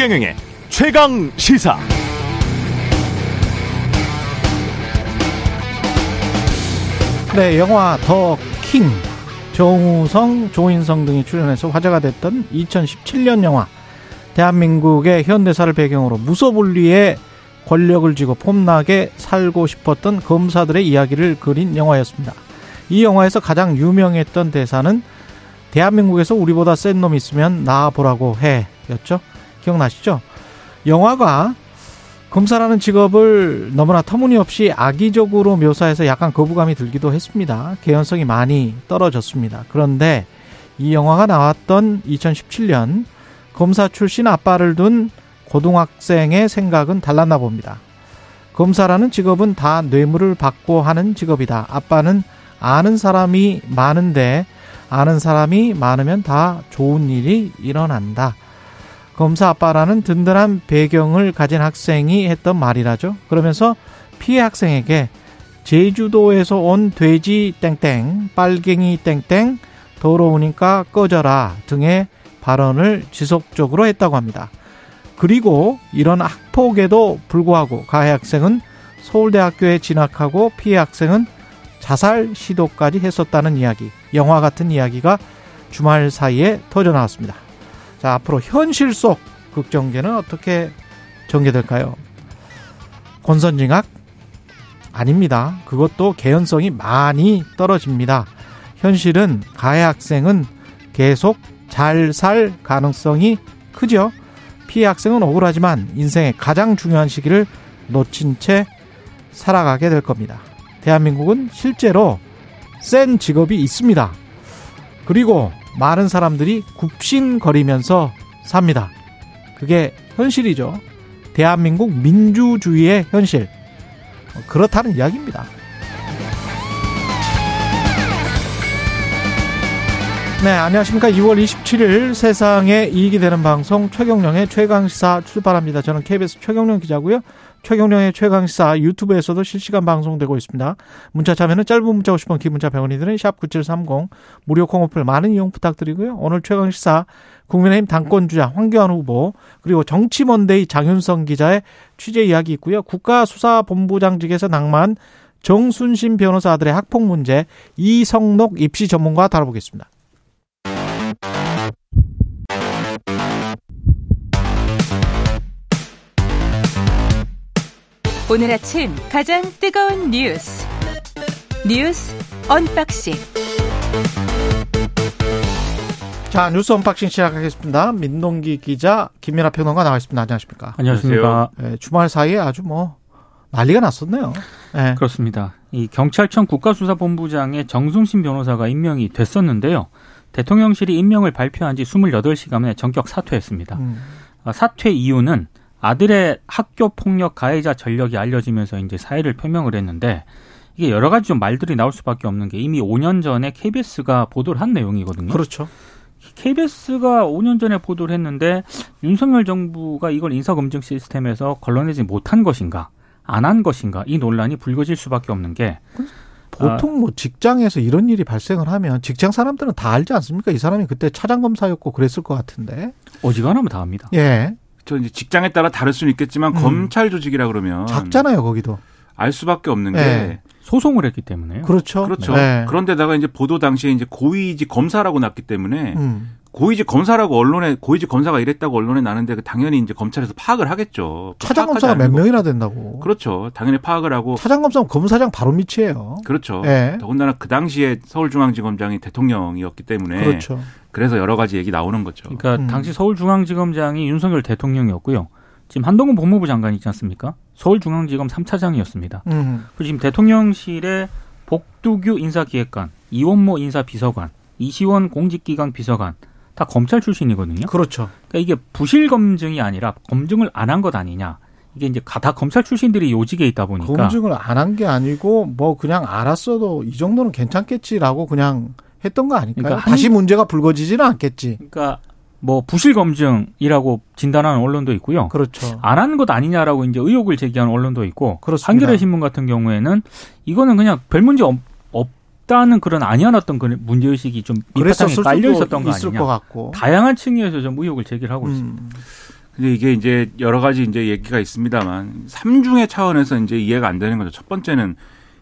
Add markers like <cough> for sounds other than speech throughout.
최경영의 최강 시사. 네, 영화 더 킹. 정우성, 조인성 등이 출연해서 화제가 됐던 2017년 영화. 대한민국의 현대사를 배경으로 무소불리의 권력을 쥐고 폼나게 살고 싶었던 검사들의 이야기를 그린 영화였습니다. 이 영화에서 가장 유명했던 대사는 대한민국에서 우리보다 센 놈 있으면 나와보라고 해. 였죠? 기억나시죠? 영화가 검사라는 직업을 너무나 터무니없이 악의적으로 묘사해서 약간 거부감이 들기도 했습니다. 개연성이 많이 떨어졌습니다. 그런데 이 영화가 나왔던 2017년 검사 출신 아빠를 둔 고등학생의 생각은 달랐나 봅니다. 검사라는 직업은 다 뇌물을 받고 하는 직업이다. 아빠는 아는 사람이 많은데 아는 사람이 많으면 다 좋은 일이 일어난다. 검사 아빠라는 든든한 배경을 가진 학생이 했던 말이라죠. 그러면서 피해 학생에게 제주도에서 온 돼지 땡땡, 빨갱이 땡땡, 더러우니까 꺼져라 등의 발언을 지속적으로 했다고 합니다. 그리고 이런 학폭에도 불구하고 가해 학생은 서울대학교에 진학하고 피해 학생은 자살 시도까지 했었다는 이야기, 영화 같은 이야기가 주말 사이에 터져 나왔습니다. 자, 앞으로 현실 속 극정계는 어떻게 전개될까요? 권선징악? 아닙니다. 그것도 개연성이 많이 떨어집니다. 현실은 가해 학생은 계속 잘 살 가능성이 크죠. 피해 학생은 억울하지만 인생의 가장 중요한 시기를 놓친 채 살아가게 될 겁니다. 대한민국은 실제로 센 직업이 있습니다. 그리고 많은 사람들이 굽신거리면서 삽니다. 그게 현실이죠. 대한민국 민주주의의 현실. 그렇다는 이야기입니다. 네, 안녕하십니까. 2월 27일 세상에 이익이 되는 방송 최경령의 최강시사 출발합니다. 저는 KBS 최경령 기자고요. 최경령의 최강시사 유튜브에서도 실시간 방송되고 있습니다. 문자 참여는 짧은 문자 50원, 긴 문자 100원이 드는 샵9730 무료 콩오플 많은 이용 부탁드리고요. 오늘 최강시사 국민의힘 당권주자 황교안 후보 그리고 정치먼데이 장윤성 기자의 취재 이야기 있고요. 국가수사본부장직에서 낭만 정순신 변호사 아들의 학폭 문제 이성록 입시 전문가 다뤄보겠습니다. 오늘 아침 가장 뜨거운 뉴스 뉴스 언박싱 자 뉴스 언박싱 시작하겠습니다. 민동기 기자 김민하 평론가 나와 있습니다. 안녕하십니까? 안녕하십니까? 네, 주말 사이에 아주 뭐 난리가 났었네요. 네. 그렇습니다. 이 경찰청 국가수사본부장의 정순신 변호사가 임명이 됐었는데요. 대통령실이 임명을 발표한 지 28시간 만에 전격 사퇴했습니다. 음. 사퇴 이유는 아들의 학교 폭력 가해자 전력이 알려지면서 이제 사의를 표명을 했는데 이게 여러 가지 좀 말들이 나올 수밖에 없는 게 이미 5년 전에 KBS가 보도를 한 내용이거든요. 그렇죠. KBS가 5년 전에 보도를 했는데 윤석열 정부가 이걸 인사검증 시스템에서 걸러내지 못한 것인가, 안 한 것인가 이 논란이 불거질 수밖에 없는 게 보통 뭐 직장에서 이런 일이 발생을 하면 직장 사람들은 다 알지 않습니까? 이 사람이 그때 차장 검사였고 그랬을 것 같은데. 어지간하면 다 압니다. 예. 저 이제 직장에 따라 다를 수는 있겠지만 음. 검찰 조직이라 그러면 작잖아요 거기도 알 수밖에 없는 게 네. 소송을 했기 때문에 그렇죠. 그렇죠. 네. 그런데다가 이제 보도 당시에 이제 고위직 검사라고 났기 때문에 음. 고위직 검사라고 언론에 고위직 검사가 이랬다고 언론에 나는데 그 당연히 이제 검찰에서 파악을 하겠죠. 차장 검사가 몇 명이나 된다고. 그렇죠. 당연히 파악을 하고. 차장 검사는 검사장 바로 밑이에요. 그렇죠. 네. 더군다나 그 당시에 서울중앙지검장이 대통령이었기 때문에. 그렇죠. 그래서 여러 가지 얘기 나오는 거죠. 그러니까 음. 당시 서울중앙지검장이 윤석열 대통령이었고요. 지금 한동훈 법무부 장관 있지 않습니까? 서울중앙지검 3차장이었습니다. 음. 그리고 지금 대통령실의 복두규 인사기획관, 이원모 인사비서관, 이시원 공직기강 비서관 다 검찰 출신이거든요. 그렇죠. 그러니까 이게 부실 검증이 아니라 검증을 안 한 것 아니냐. 이게 이제 다 검찰 출신들이 요직에 있다 보니까 검증을 안 한 게 아니고 뭐 그냥 알았어도 이 정도는 괜찮겠지라고 그냥 했던 거 아닐까요? 그러니까 다시 문제가 불거지지는 않겠지. 그러니까 뭐 부실 검증이라고 진단하는 언론도 있고요. 그렇죠. 안 한 것 아니냐라고 이제 의혹을 제기하는 언론도 있고. 그렇습니다. 한겨레 신문 같은 경우에는 이거는 그냥 별 문제 없, 없다는 그런 아니어놨던 그 문제 의식이 좀 밑바탕에 깔려 있었던 거 아니냐. 것 같고. 다양한 층위에서 좀 의혹을 제기를 하고 음. 있습니다. 근데 이게 이제 여러 가지 이제 얘기가 있습니다만 삼중의 차원에서 이제 이해가 안 되는 거죠. 첫 번째는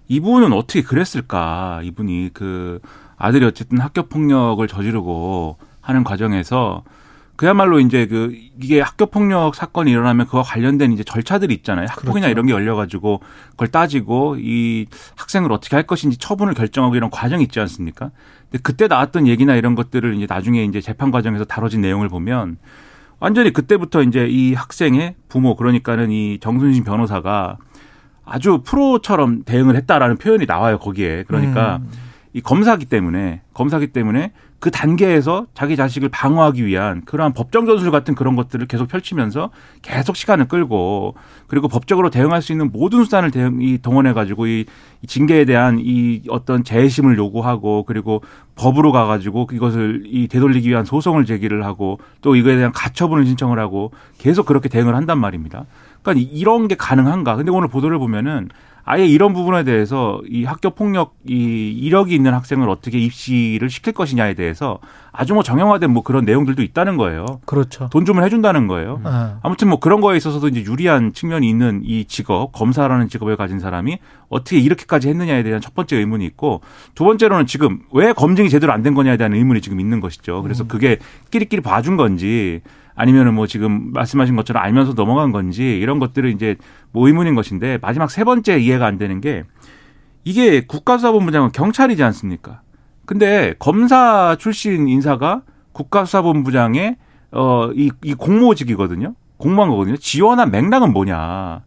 이분은 어떻게 그랬을까? 이분이 그 아들이 어쨌든 학교 폭력을 저지르고 하는 과정에서 그야말로 이제 그 이게 학교 폭력 사건이 일어나면 그와 관련된 이제 절차들이 있잖아요. 학폭이나 그렇죠. 이런 게 열려 가지고 그걸 따지고 이 학생을 어떻게 할 것인지 처분을 결정하고 이런 과정이 있지 않습니까? 근데 그때 나왔던 얘기나 이런 것들을 이제 나중에 이제 재판 과정에서 다뤄진 내용을 보면 완전히 그때부터 이제 이 학생의 부모 그러니까는 이 정순신 변호사가 아주 프로처럼 대응을 했다라는 표현이 나와요 거기에 그러니까 음. 이 검사기 때문에 검사기 때문에 그 단계에서 자기 자식을 방어하기 위한 그러한 법정 전술 같은 그런 것들을 계속 펼치면서 계속 시간을 끌고 그리고 법적으로 대응할 수 있는 모든 수단을 대응, 이 동원해 가지고 이 징계에 대한 이 어떤 재심을 요구하고 그리고 법으로 가 가지고 이것을 이 되돌리기 위한 소송을 제기를 하고 또 이거에 대한 가처분을 신청을 하고 계속 그렇게 대응을 한단 말입니다. 그러니까 이런 게 가능한가? 근데 오늘 보도를 보면은 아예 이런 부분에 대해서 이 학교 폭력 이 이력이 있는 학생을 어떻게 입시를 시킬 것이냐에 대해서 아주 뭐 정형화된 뭐 그런 내용들도 있다는 거예요. 그렇죠. 돈 주면 해준다는 거예요. 네. 아무튼 뭐 그런 거에 있어서도 이제 유리한 측면이 있는 이 직업 검사라는 직업을 가진 사람이 어떻게 이렇게까지 했느냐에 대한 첫 번째 의문이 있고 두 번째로는 지금 왜 검증이 제대로 안 된 거냐에 대한 의문이 지금 있는 것이죠. 그래서 음. 그게 끼리끼리 봐준 건지 아니면은 뭐 지금 말씀하신 것처럼 알면서 넘어간 건지 이런 것들을 이제 뭐 의문인 것인데 마지막 세 번째 이해가 안 되는 게 이게 국가수사본부장은 경찰이지 않습니까? 근데 검사 출신 인사가 국가수사본부장의 어이 이 공모직이거든요. 공모한 거거든요. 지원한 맥락은 뭐냐?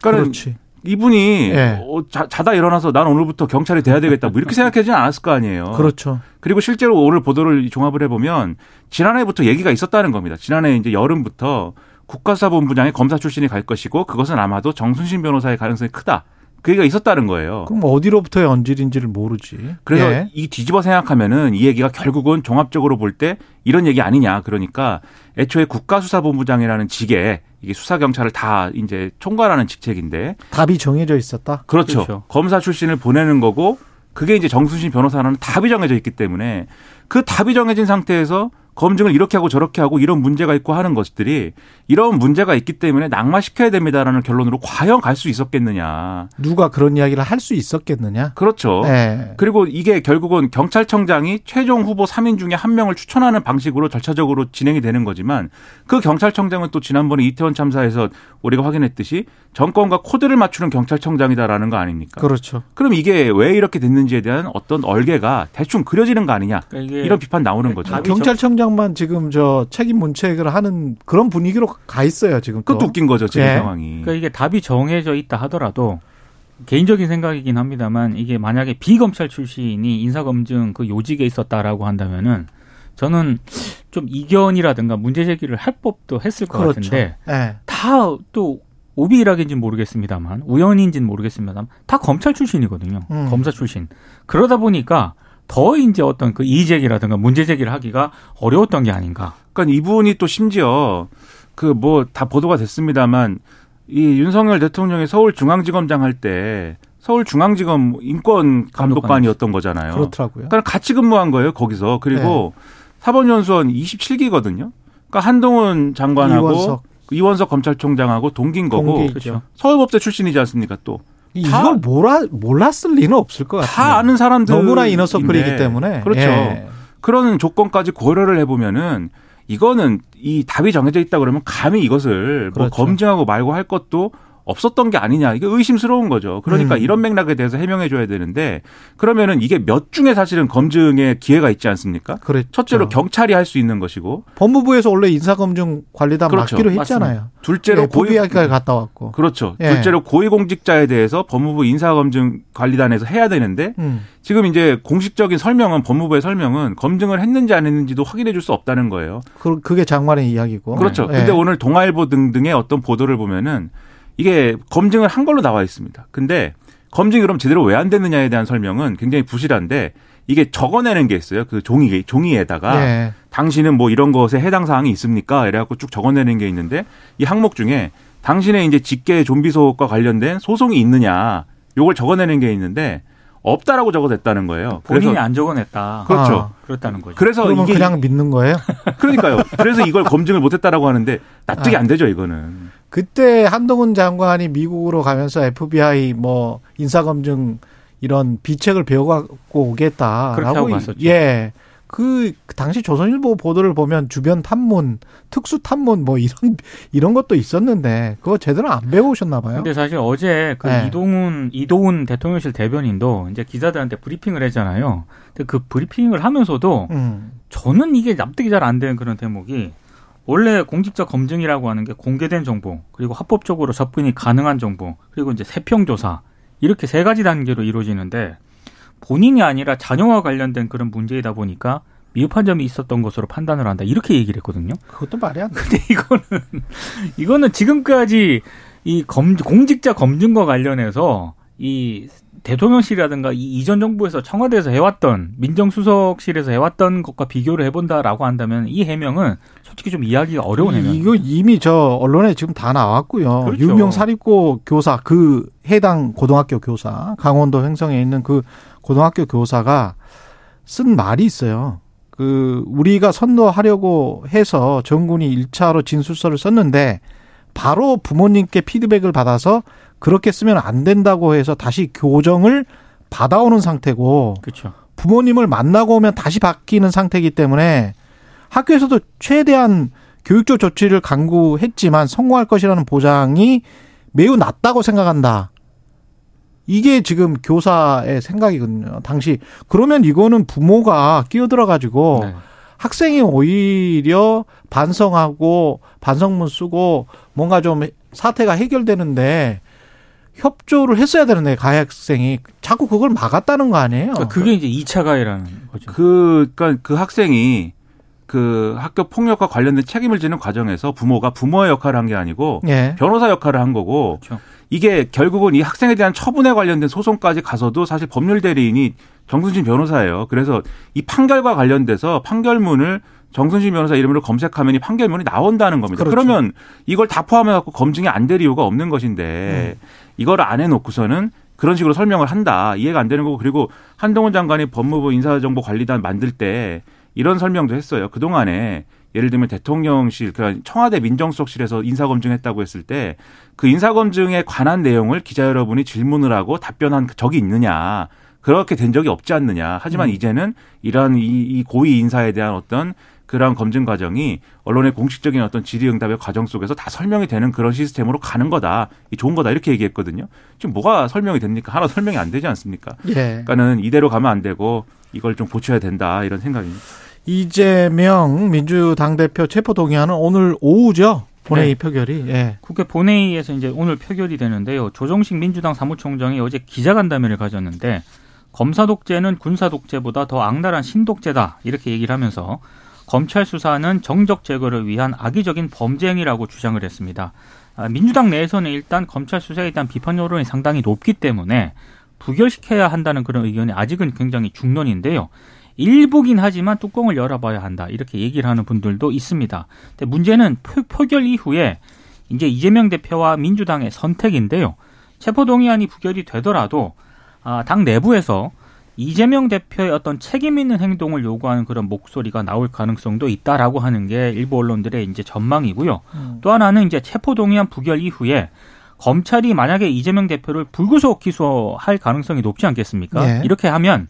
그러니까 그렇지. 이분이 네. 어, 자, 자다 일어나서 난 오늘부터 경찰이 돼야 되겠다 뭐 이렇게 생각하지는 않았을 거 아니에요. 그렇죠. 그리고 실제로 오늘 보도를 종합을 해보면 지난해부터 얘기가 있었다는 겁니다. 지난해 이제 여름부터 국가수사본부장이 검사 출신이 갈 것이고 그것은 아마도 정순신 변호사의 가능성이 크다. 그 얘기가 있었다는 거예요. 그럼 언제로부터의 언질인지를 모르지. 그래서 예. 이 뒤집어 생각하면은 이 얘기가 결국은 종합적으로 볼 때 이런 얘기 아니냐. 그러니까 애초에 국가수사본부장이라는 직에 이게 수사 경찰을 다 이제 총괄하는 직책인데 답이 정해져 있었다. 그렇죠. 그렇죠. 검사 출신을 보내는 거고 그게 이제 정순신 변호사는 답이 정해져 있기 때문에 그 답이 정해진 상태에서 검증을 이렇게 하고 저렇게 하고 이런 문제가 있고 하는 것들이 이런 문제가 있기 때문에 낙마시켜야 됩니다라는 결론으로 과연 갈 수 있었겠느냐. 누가 그런 이야기를 할 수 있었겠느냐. 그렇죠. 네. 그리고 이게 결국은 경찰청장이 최종 후보 3인 중에 한 명을 추천하는 방식으로 절차적으로 진행이 되는 거지만 그 경찰청장은 또 지난번에 이태원 참사에서 우리가 확인했듯이 정권과 코드를 맞추는 경찰청장이다라는 거 아닙니까? 그렇죠. 그럼 이게 왜 이렇게 됐는지에 대한 어떤 얼개가 대충 그려지는 거 아니냐. 그러니까 이런 비판 나오는 거죠. 경찰청장 만 지금 저 책임 문책을 하는 그런 분위기로 가 있어요 지금. 또. 그것도 웃긴 거죠 지금 네. 상황이. 그러니까 이게 답이 정해져 있다 하더라도 개인적인 생각이긴 합니다만 이게 만약에 비검찰 출신이 인사검증 그 요직에 있었다라고 한다면은 저는 좀 이견이라든가 문제 제기를 할 법도 했을 것 그렇죠. 같은데 네. 다또 오비일학인지는 모르겠습니다만 우연인지는 모르겠습니다만 다 검찰 출신이거든요. 음. 검사 출신. 그러다 보니까 더 이제 어떤 그 이의제기라든가 문제 제기를 하기가 어려웠던 게 아닌가. 그러니까 이분이 또 심지어 그 뭐 다 보도가 됐습니다만 이 윤석열 대통령이 서울중앙지검장 할 때 서울중앙지검 인권감독관이었던 거잖아요. 그렇더라고요. 그러니까 같이 근무한 거예요, 거기서. 그리고 네. 사법연수원 27기거든요. 그러니까 한동훈 장관하고 이원석, 이원석 검찰총장하고 동기인 거고 그렇죠. 서울법대 출신이지 않습니까, 또. 이걸 몰라, 몰랐을 리는 없을 것 같아요. 다 아는 사람들. 너무나 이너서클이기 때문에. 그렇죠. 예. 그런 조건까지 고려를 해보면은 이거는 이 답이 정해져 있다 그러면 감히 이것을 뭐 그렇죠. 뭐 검증하고 말고 할 것도 없었던 게 아니냐 이게 의심스러운 거죠. 그러니까 음. 이런 맥락에 대해서 해명해 줘야 되는데 그러면은 이게 몇 중에 사실은 검증의 기회가 있지 않습니까? 그렇죠. 첫째로 경찰이 할 수 있는 것이고 법무부에서 원래 인사검증 관리단 그렇죠. 맡기로 했잖아요. 맞습니다. 둘째로 네, 고위 이야기까지 갔다 왔고 그렇죠. 예. 둘째로 고위공직자에 대해서 법무부 인사검증 관리단에서 해야 되는데 음. 지금 이제 공식적인 설명은 법무부의 설명은 검증을 했는지 안 했는지도 확인해 줄 수 없다는 거예요. 그, 그게 장관의 이야기고. 그렇죠. 네. 근데 오늘 동아일보 등등의 어떤 보도를 보면은 이게 검증을 한 걸로 나와 있습니다. 근데 검증이 그럼 제대로 왜 안 됐느냐에 대한 설명은 굉장히 부실한데 이게 적어내는 게 있어요. 그 종이 종이에다가 네. 당신은 뭐 이런 것에 해당 사항이 있습니까? 이래갖고 쭉 적어내는 게 있는데 이 항목 중에 당신의 이제 직계 좀비 소속과 관련된 소송이 있느냐 요걸 적어내는 게 있는데 없다라고 적어냈다는 거예요. 본인이 그래서 안 적어냈다. 그렇죠. 아, 그렇다는 거죠. 그래서 그러면 이게 그냥 믿는 거예요? <laughs> 그러니까요. 그래서 이걸 검증을 못했다라고 하는데 납득이 아. 안 되죠 이거는. 그때 한동훈 장관이 미국으로 가면서 FBI 뭐 인사 검증 이런 비책을 배워갖고 오겠다라고 그렇게 하고 갔었죠. 예. 그 당시 조선일보 보도를 보면 주변 탐문, 특수 탐문 뭐 이런 이런 것도 있었는데 그거 제대로 안 배우셨나 봐요. 근데 사실 어제 그 네. 이동훈 이도훈 대통령실 대변인도 이제 기자들한테 브리핑을 했잖아요. 근데 그 브리핑을 하면서도 음. 저는 이게 납득이 잘 안 되는 그런 대목이 원래 공직자 검증이라고 하는 게 공개된 정보 그리고 합법적으로 접근이 가능한 정보 그리고 이제 세평 조사 이렇게 세 가지 단계로 이루어지는데 본인이 아니라 자녀와 관련된 그런 문제이다 보니까 미흡한 점이 있었던 것으로 판단을 한다 이렇게 얘기를 했거든요. 그것도 말이 안 돼. 근데 이거는 <laughs> 이거는 지금까지 이 검, 공직자 검증과 관련해서 이 대통령실이라든가 이 이전 정부에서 청와대에서 해왔던 민정수석실에서 해왔던 것과 비교를 해본다라고 한다면 이 해명은 솔직히 좀 이해하기가 어려운 해명. 이거 이미 저 언론에 지금 다 나왔고요. 그렇죠. 유명 사립고 교사 그 해당 고등학교 교사 강원도 횡성에 있는 그 고등학교 교사가 쓴 말이 있어요. 그 우리가 선도하려고 해서 정군이 1차로 진술서를 썼는데 바로 부모님께 피드백을 받아서 그렇게 쓰면 안 된다고 해서 다시 교정을 받아오는 상태고 그렇죠. 부모님을 만나고 오면 다시 바뀌는 상태이기 때문에 학교에서도 최대한 교육적 조치를 강구했지만 성공할 것이라는 보장이 매우 낮다고 생각한다. 이게 지금 교사의 생각이거든요. 당시 그러면 이거는 부모가 끼어들어 가지고 네. 학생이 오히려 반성하고 반성문 쓰고 뭔가 좀 사태가 해결되는데 협조를 했어야 되는데 가해 학생이 자꾸 그걸 막았다는 거 아니에요? 그러니까 그게 이제 2차 가해라는 거죠. 그, 그니까 그 학생이 그 학교 폭력과 관련된 책임을 지는 과정에서 부모가 부모의 역할을 한 게 아니고 예. 변호사 역할을 한 거고 그렇죠. 이게 결국은 이 학생에 대한 처분에 관련된 소송까지 가서도 사실 법률 대리인이 정순신 변호사예요. 그래서 이 판결과 관련돼서 판결문을 정순신 변호사 이름으로 검색하면 이 판결문이 나온다는 겁니다. 그렇죠. 그러면 이걸 다 포함해 갖고 검증이 안 될 이유가 없는 것인데 이걸 안 해놓고서는 그런 식으로 설명을 한다. 이해가 안 되는 거고 그리고 한동훈 장관이 법무부 인사정보관리단 만들 때 이런 설명도 했어요. 그동안에 예를 들면 대통령실, 그러니까 청와대 민정수석실에서 인사검증했다고 했을 때 그 인사검증에 관한 내용을 기자 여러분이 질문을 하고 답변한 적이 있느냐. 그렇게 된 적이 없지 않느냐. 하지만 이제는 이러한 이, 이 고위 인사에 대한 어떤 그러한 검증 과정이 언론의 공식적인 어떤 질의응답의 과정 속에서 다 설명이 되는 그런 시스템으로 가는 거다. 이 좋은 거다. 이렇게 얘기했거든요. 지금 뭐가 설명이 됩니까? 하나 설명이 안 되지 않습니까? 예. 그러니까는 이대로 가면 안 되고 이걸 좀 고쳐야 된다. 이런 생각입니다. 이재명 민주당 대표 체포 동의안은 오늘 오후죠. 본회의 네. 표결이. 예. 국회 본회의에서 이제 오늘 표결이 되는데요. 조정식 민주당 사무총장이 어제 기자간담회를 가졌는데 검사 독재는 군사 독재보다 더 악랄한 신독재다 이렇게 얘기를 하면서 검찰 수사는 정적 제거를 위한 악의적인 범죄 행위라고 주장을 했습니다. 아, 민주당 내에서는 일단 검찰 수사에 대한 비판 여론이 상당히 높기 때문에 부결시켜야 한다는 그런 의견이 아직은 굉장히 중론인데요. 일부긴 하지만 뚜껑을 열어봐야 한다 이렇게 얘기를 하는 분들도 있습니다. 근데 문제는 표, 표결 이후에 이제 이재명 대표와 민주당의 선택인데요. 체포동의안이 부결이 되더라도 아, 당 내부에서 이재명 대표의 어떤 책임 있는 행동을 요구하는 그런 목소리가 나올 가능성도 있다라고 하는 게 일부 언론들의 이제 전망이고요. 또 하나는 이제 체포동의안 부결 이후에 검찰이 만약에 이재명 대표를 불구속 기소할 가능성이 높지 않겠습니까? 예. 이렇게 하면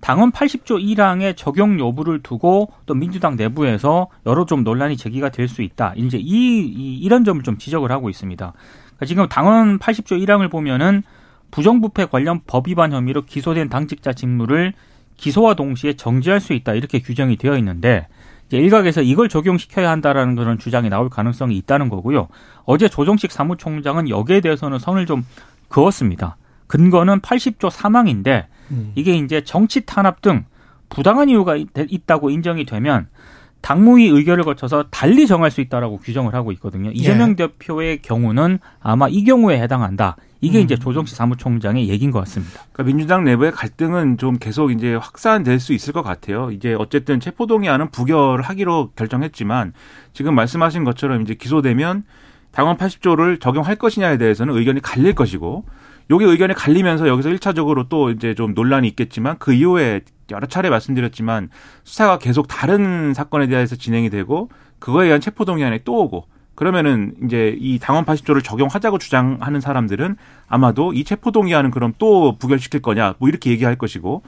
당헌 80조 1항의 적용 여부를 두고 또 민주당 내부에서 여러 좀 논란이 제기가 될 수 있다. 이제 이, 이 이런 점을 좀 지적을 하고 있습니다. 그러니까 지금 당헌 80조 1항을 보면은 부정부패 관련 법 위반 혐의로 기소된 당직자 직무를 기소와 동시에 정지할 수 있다 이렇게 규정이 되어 있는데 일각에서 이걸 적용시켜야 한다라는 그런 주장이 나올 가능성이 있다는 거고요. 어제 조정식 사무총장은 여기에 대해서는 선을 좀 그었습니다. 근거는 80조 3항인데 음. 이게 이제 정치 탄압 등 부당한 이유가 있- 있다고 인정이 되면 당무위 의결을 거쳐서 달리 정할 수 있다라고 규정을 하고 있거든요. 이재명 대표의 경우는 아마 이 경우에 해당한다. 이게 이제 조정식 사무총장의 얘기인 것 같습니다. 그러니까 민주당 내부의 갈등은 좀 계속 이제 확산될 수 있을 것 같아요. 이제 어쨌든 체포동의안은 부결하기로 결정했지만 지금 말씀하신 것처럼 이제 기소되면 당원 80조를 적용할 것이냐에 대해서는 의견이 갈릴 것이고 요게 의견이 갈리면서 여기서 1차적으로 또 이제 좀 논란이 있겠지만 그 이후에 여러 차례 말씀드렸지만 수사가 계속 다른 사건에 대해서 진행이 되고 그거에 의한 체포동의안이 또 오고 그러면은 이제 이 당원 80조를 적용하자고 주장하는 사람들은 아마도 이 체포동의안은 그럼 또 부결시킬 거냐 뭐 이렇게 얘기할 것이고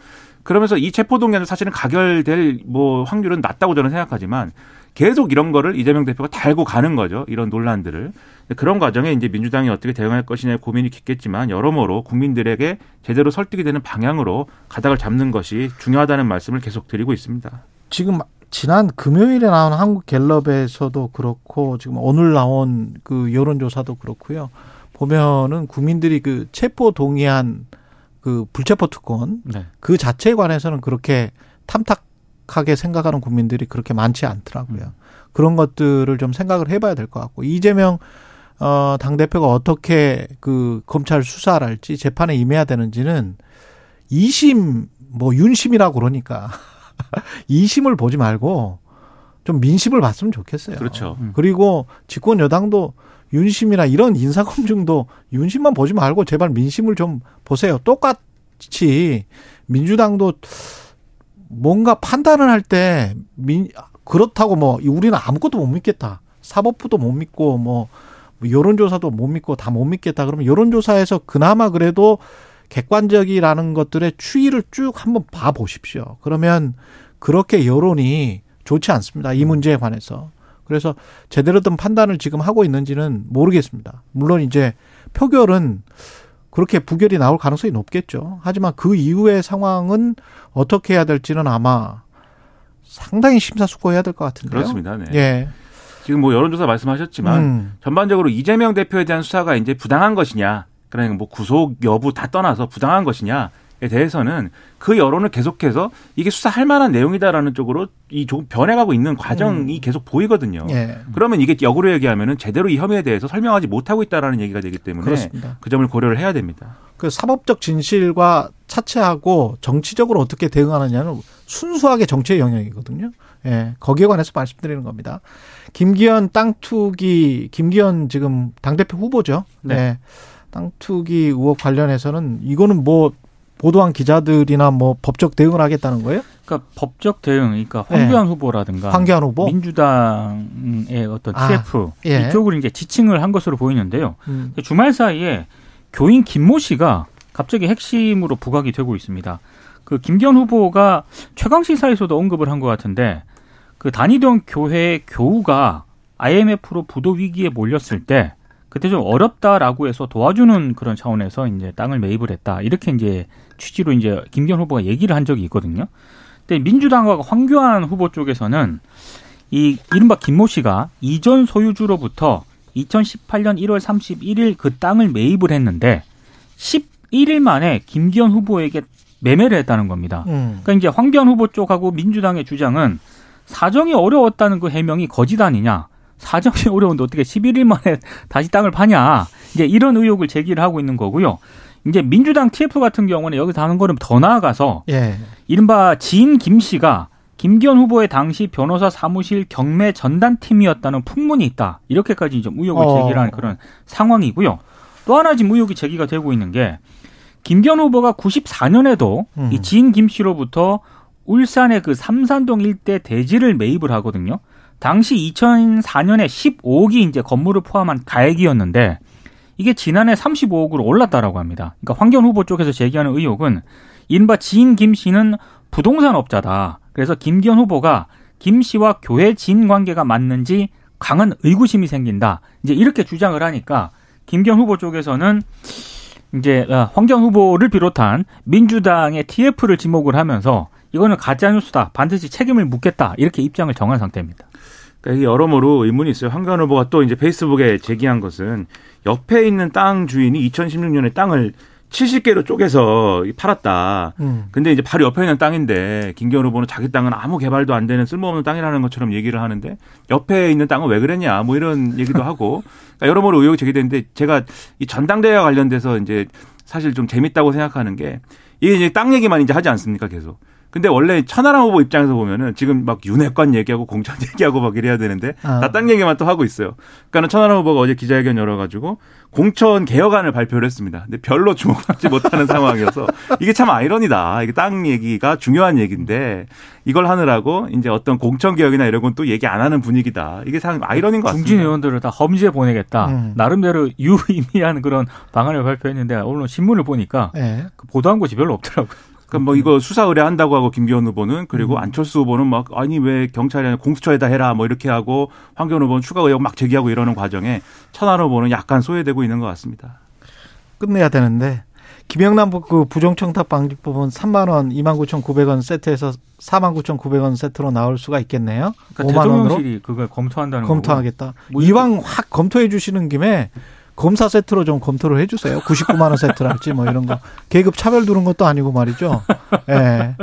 그러면서 이 체포동의안은 사실은 가결될 뭐 확률은 낮다고 저는 생각하지만 계속 이런 거를 이재명 대표가 달고 가는 거죠. 이런 논란들을. 그런 과정에 이제 민주당이 어떻게 대응할 것이냐 고민이 깊겠지만 여러모로 국민들에게 제대로 설득이 되는 방향으로 가닥을 잡는 것이 중요하다는 말씀을 계속 드리고 있습니다. 지금 지난 금요일에 나온 한국 갤럽에서도 그렇고 지금 오늘 나온 그 여론조사도 그렇고요. 보면은 국민들이 그 체포 동의안 그 불체포 특권 네. 그 자체에 관해서는 그렇게 탐탁하게 생각하는 국민들이 그렇게 많지 않더라고요. 음. 그런 것들을 좀 생각을 해봐야 될 것 같고 이재명 어, 당 대표가 어떻게 그 검찰 수사를 할지 재판에 임해야 되는지는 2심, 뭐 윤심이라고 그러니까 2심을 보지 말고 좀 민심을 봤으면 좋겠어요. 그렇죠. 음. 그리고 집권 여당도 윤심이나 이런 인사검증도 윤심만 보지 말고 제발 민심을 좀 보세요. 똑같이 민주당도 뭔가 판단을 할 때 민, 그렇다고 뭐 우리는 아무것도 못 믿겠다. 사법부도 못 믿고 뭐뭐 여론조사도 못 믿고 다 못 믿겠다. 그러면 여론조사에서 그나마 그래도 객관적이라는 것들의 추이를 쭉 한번 봐 보십시오. 그러면 그렇게 여론이 좋지 않습니다. 이 문제에 관해서. 그래서 제대로 된 판단을 지금 하고 있는지는 모르겠습니다. 물론 이제 표결은 그렇게 부결이 나올 가능성이 높겠죠. 하지만 그 이후의 상황은 어떻게 해야 될지는 아마 상당히 심사숙고해야 될 것 같은데요. 그렇습니다. 네. 예. 지금 뭐 여론조사 말씀하셨지만 음. 전반적으로 이재명 대표에 대한 수사가 이제 부당한 것이냐, 그러니까 뭐 구속 여부 다 떠나서 부당한 것이냐. 에 대해서는 그 여론을 계속해서 이게 수사할 만한 내용이다라는 쪽으로 이 조금 변해가고 있는 과정이 음. 계속 보이거든요. 예. 그러면 이게 역으로 얘기하면은 제대로 이 혐의에 대해서 설명하지 못하고 있다라는 얘기가 되기 때문에 그렇습니다. 그 점을 고려를 해야 됩니다. 그 사법적 진실과 차치하고 정치적으로 어떻게 대응하느냐는 순수하게 정치의 영역이거든요. 예. 거기에 관해서 말씀드리는 겁니다. 김기현 땅 투기, 김기현 지금 당대표 후보죠. 네. 네. 땅 투기 의혹 관련해서는 이거는 뭐 보도한 기자들이나 뭐 법적 대응을 하겠다는 거예요? 그러니까 법적 대응, 그러니까 황교안 네. 후보라든가 황교안 후보 민주당의 어떤 TF 아, 예. 이쪽을 이제 지칭을 한 것으로 보이는데요. 음. 주말 사이에 교인 김모 씨가 갑자기 핵심으로 부각이 되고 있습니다. 그 김기현 후보가 최강 시사에서도 언급을 한 것 같은데 그 다니던 교회 교우가 IMF로 부도 위기에 몰렸을 때 그때 좀 어렵다라고 해서 도와주는 그런 차원에서 이제 땅을 매입을 했다. 이렇게 이제 취지로 이제 김기현 후보가 얘기를 한 적이 있거든요. 근데 민주당과 황교안 후보 쪽에서는 이 이른바 김모 씨가 이전 소유주로부터 2018년 1월 31일 그 땅을 매입을 했는데 11일 만에 김기현 후보에게 매매를 했다는 겁니다. 음. 그러니까 이제 황교안 후보 쪽하고 민주당의 주장은 사정이 어려웠다는 그 해명이 거짓 아니냐. 사정이 어려운데 어떻게 11일 만에 <laughs> 다시 땅을 파냐. 이제 이런 의혹을 제기를 하고 있는 거고요. 이제 민주당 TF 같은 경우는 여기서 하는 거는 더 나아가서 예. 이른바 지인 김 씨가 김기현 후보의 당시 변호사 사무실 경매 전담팀이었다는 풍문이 있다. 이렇게까지 좀 의혹을 어. 제기하는 그런 상황이고요. 또 하나 지금 의혹이 제기가 되고 있는 게 김기현 후보가 94년에도 음. 이 지인 김 씨로부터 울산의 그 삼산동 일대 대지를 매입을 하거든요. 당시 2004년에 15억이 이제 건물을 포함한 가액이었는데 이게 지난해 35억으로 올랐다라고 합니다. 그러니까 황교안 후보 쪽에서 제기하는 의혹은 이른바 지인 김 씨는 부동산 업자다. 그래서 김기현 후보가 김 씨와 교회 지인 관계가 맞는지 강한 의구심이 생긴다. 이제 이렇게 주장을 하니까 김기현 후보 쪽에서는 이제 아, 황교안 후보를 비롯한 민주당의 TF를 지목을 하면서 이거는 가짜 뉴스다. 반드시 책임을 묻겠다. 이렇게 입장을 정한 상태입니다. 그러니까 여러모로 의문이 있어요. 황교안 후보가 또 이제 페이스북에 제기한 것은 옆에 있는 땅 주인이 2016년에 땅을 70개로 쪼개서 팔았다. 음. 근데 이제 바로 옆에 있는 땅인데 김기현 후보는 자기 땅은 아무 개발도 안 되는 쓸모없는 땅이라는 것처럼 얘기를 하는데 옆에 있는 땅은 왜 그랬냐 뭐 이런 얘기도 하고 그러니까 여러모로 의혹이 제기되는데 제가 이 전당대회와 관련돼서 이제 사실 좀 재밌다고 생각하는 게 이게 이제 땅 얘기만 이제 하지 않습니까 계속. 근데 원래 천하람 후보 입장에서 보면은 지금 막 윤핵관 얘기하고 공천 <laughs> 얘기하고 막 이래야 되는데 아. 다딴 얘기만 또 하고 있어요. 그러니까는 천하람 후보가 어제 기자회견 열어가지고 공천 개혁안을 발표를 했습니다. 근데 별로 주목받지 못하는 <laughs> 상황이어서 이게 참 아이러니다. 이게 땅 얘기가 중요한 얘기인데 이걸 하느라고 이제 어떤 공천 개혁이나 이런 건 또 얘기 안 하는 분위기다. 이게 참 아이러니인 것 같습니다. 중진 의원들을 다 험지에 보내겠다. 음. 나름대로 <laughs> 유의미한 그런 방안을 발표했는데 오늘 신문을 보니까 예. 그 보도한 곳이 별로 없더라고요. 그러니까 뭐 이거 수사 의뢰한다고 하고 김기현 후보는 그리고 안철수 후보는 막 아니 왜 경찰이 아니라 공수처에다 해라 뭐 이렇게 하고 황교안 후보는 추가 의혹 막 제기하고 이러는 과정에 천안 후보는 약간 소외되고 있는 것 같습니다. 끝내야 되는데 김영남 그 부정청탁 방지법은 3만 원, 29,900원 세트에서 49,900원 세트로 나올 수가 있겠네요. 그러니까 5만 원으로 대통령실이 그걸 검토한다는 거고. 검토하겠다. 뭐 이왕 확 검토해 주시는 김에 검사 세트로 좀 검토를 해 주세요. 99만 원 세트랄지 뭐 이런 거. 계급 차별 두는 것도 아니고 말이죠. 예.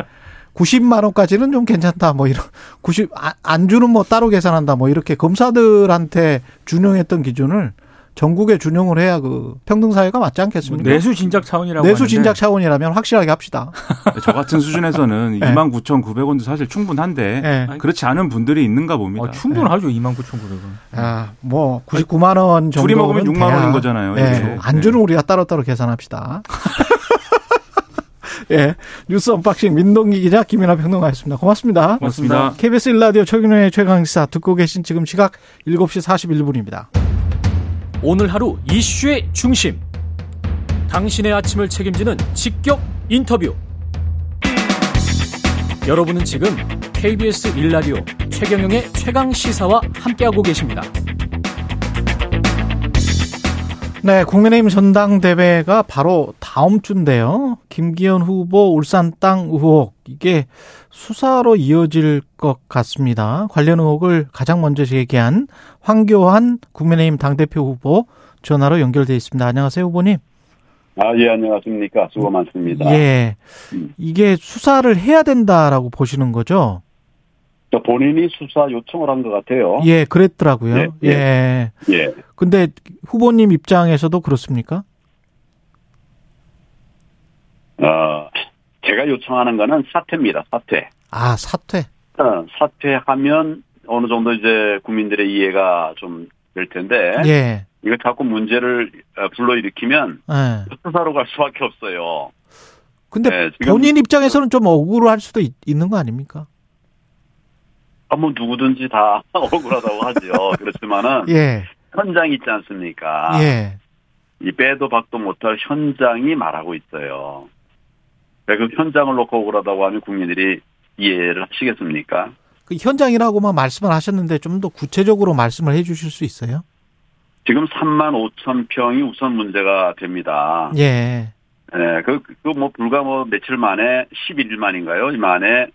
90만 원까지는 좀 괜찮다. 뭐 이런 90 아, 안 주는 뭐 따로 계산한다. 뭐 이렇게 검사들한테 준용했던 기준을 전국에 준용을 해야 그 평등 사회가 맞지 않겠습니까? 내수 진작 차원이라고 내수 하는데 진작 차원이라면 확실하게 합시다. <laughs> 저 같은 수준에서는 네. 29,900원도 사실 충분한데 예. 그렇지 않은 분들이 있는가 봅니다. 어, 충분하죠. 29,900원. 아, 뭐 99만 원 정도 둘이 먹으면 6만 원인 거잖아요. 예. 이게. 안주는 우리가 따로따로 계산합시다. <laughs> 예. 뉴스 언박싱 민동기 기자 김민하 평론가였습니다. 고맙습니다. 고맙습니다. KBS 1라디오 최경영의 최강시사 듣고 계신 지금 시각 7시 41분입니다. 오늘 하루 이슈의 중심. 당신의 아침을 책임지는 직격 인터뷰. 여러분은 지금 KBS 1라디오 최경영의 최강 시사와 함께하고 계십니다. 네, 국민의힘 전당대회가 바로 다음 주인데요. 김기현 후보 울산 땅 의혹 이게 수사로 이어질 것 같습니다. 관련 의혹을 가장 먼저 제기한 황교안 국민의힘 당대표 후보 전화로 연결돼 있습니다. 안녕하세요, 후보님. 아, 예, 안녕하십니까. 수고 많습니다. 예. 음. 이게 수사를 해야 된다라고 보시는 거죠? 저 본인이 수사 요청을 한 것 같아요. 예, 그랬더라고요. 예, 예. 예. 예. 근데 후보님 입장에서도 그렇습니까? 어, 제가 요청하는 거는 사퇴입니다. 사퇴. 아, 사퇴. 어, 사퇴하면 어느 정도 이제 국민들의 이해가 좀 될 텐데. 예. 이거 자꾸 문제를 어, 불러일으키면 예. 수사로 갈 수밖에 없어요. 근데 네, 본인 입장에서는 좀 억울할 수도 있, 는거 아닙니까? 아, 뭐 누구든지 다 <laughs> 억울하다고 하죠. 그렇지만은 예. 현장이 있지 않습니까? 예. 이 빼도 박도 못할 현장이 말하고 있어요. 왜그 현장을 놓고 억울하다고 하면 국민들이 이해를 하시겠습니까? 그 현장이라고만 말씀을 하셨는데 좀 더 구체적으로 말씀을 해 주실 수 있어요? 지금 3만 5천 평이 우선 문제가 됩니다. 예. 예, 그, 그, 뭐, 불과 뭐, 며칠 만에, 11일 만인가요? 이 만에,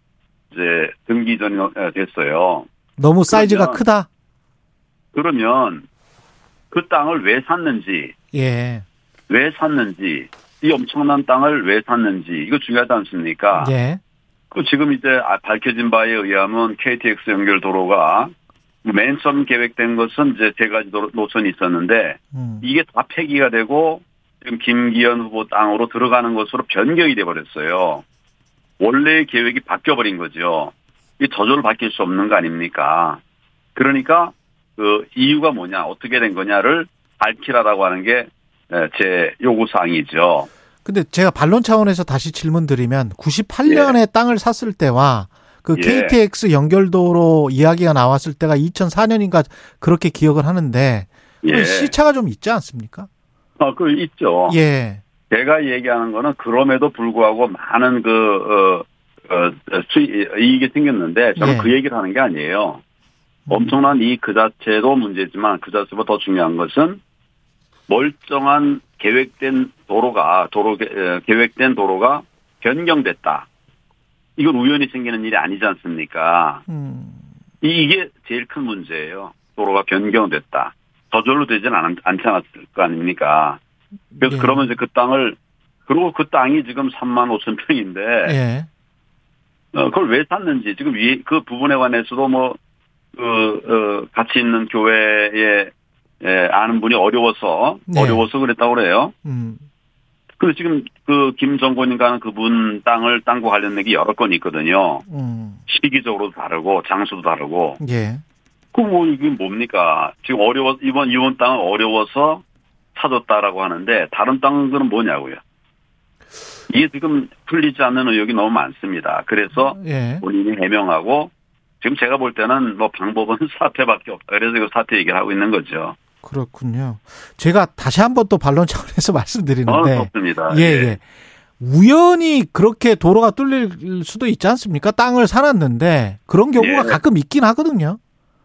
이제, 등기전이 어, 됐어요. 너무 사이즈가 그러면- 크다? 그러면, 그 땅을 왜 샀는지, 예. 왜 샀는지, 이 엄청난 땅을 왜 샀는지, 이거 중요하지 않습니까? 예. 그 지금 이제 아- 밝혀진 바에 의하면 KTX 연결 도로가 맨 처음 계획된 것은 이제 세 가지 노선이 있었는데 음. 이게 다 폐기가 되고 지금 김기현 후보 땅으로 들어가는 것으로 변경이 돼 버렸어요. 원래의 계획이 바뀌어 버린 거죠. 이 저절로 바뀔 수 없는 거 아닙니까? 그러니까 그 이유가 뭐냐, 어떻게 된 거냐를 밝히라라고 하는 게 제 요구 사항이죠. 근데 제가 반론 차원에서 다시 질문 드리면 98년에 땅을 샀을 때와 그 예. KTX 연결도로 이야기가 나왔을 때가 2004년인가 그렇게 기억을 하는데 예, 시차가 좀 있지 않습니까? 어, 그 있죠. 예. 제가 얘기하는 거는 그럼에도 불구하고 많은 그, 어, 어, 수익, 이익이 생겼는데 저는 예. 그 얘기를 하는 게 아니에요. 엄청난 이익 그 자체도 문제지만 그 자체보다 더 중요한 것은 멀쩡한 계획된 도로가, 도로, 계- 계획된 도로가 변경됐다. 이건 우연히 생기는 일이 아니지 않습니까? 음. 이- 이게 제일 큰 문제예요. 도로가 변경됐다. 저절로 되지는 않, 않지 않았을 거 아닙니까? 그래서 예. 그러면 이제 그 땅을 그리고 그 땅이 지금 3만 5천 평인데 예. 어, 그걸 왜 샀는지 지금 위, 그 부분에 관해서도 뭐 그, 어, 같이 있는 교회에 예, 아는 분이 어려워서 네. 어려워서 그랬다고 그래요. 음. 그리고 지금 그 김정곤인가 하는 그분 땅을 땅과 관련된 게 여러 건 있거든요. 음. 시기적으로도 다르고 장소도 다르고. 예. 그뭐 이게 뭡니까? 지금 어려워 이번 이번 땅은 어려워서 찾았다라고 하는데 다른 땅들은 뭐냐고요? 이게 지금 풀리지 않는 의혹이 너무 많습니다. 그래서 예. 본인이 해명하고 지금 제가 볼 때는 뭐 방법은 <laughs> 사퇴밖에 없다. 그래서 이거 사퇴 얘기를 하고 있는 거죠. 그렇군요. 제가 다시 한번 또 반론 차원에서 어, <laughs> 말씀드리는데 그렇습니다. 예, 예. 우연히 그렇게 도로가 뚫릴 수도 있지 않습니까? 땅을 사놨는데 그런 경우가 예. 가끔 있긴 하거든요.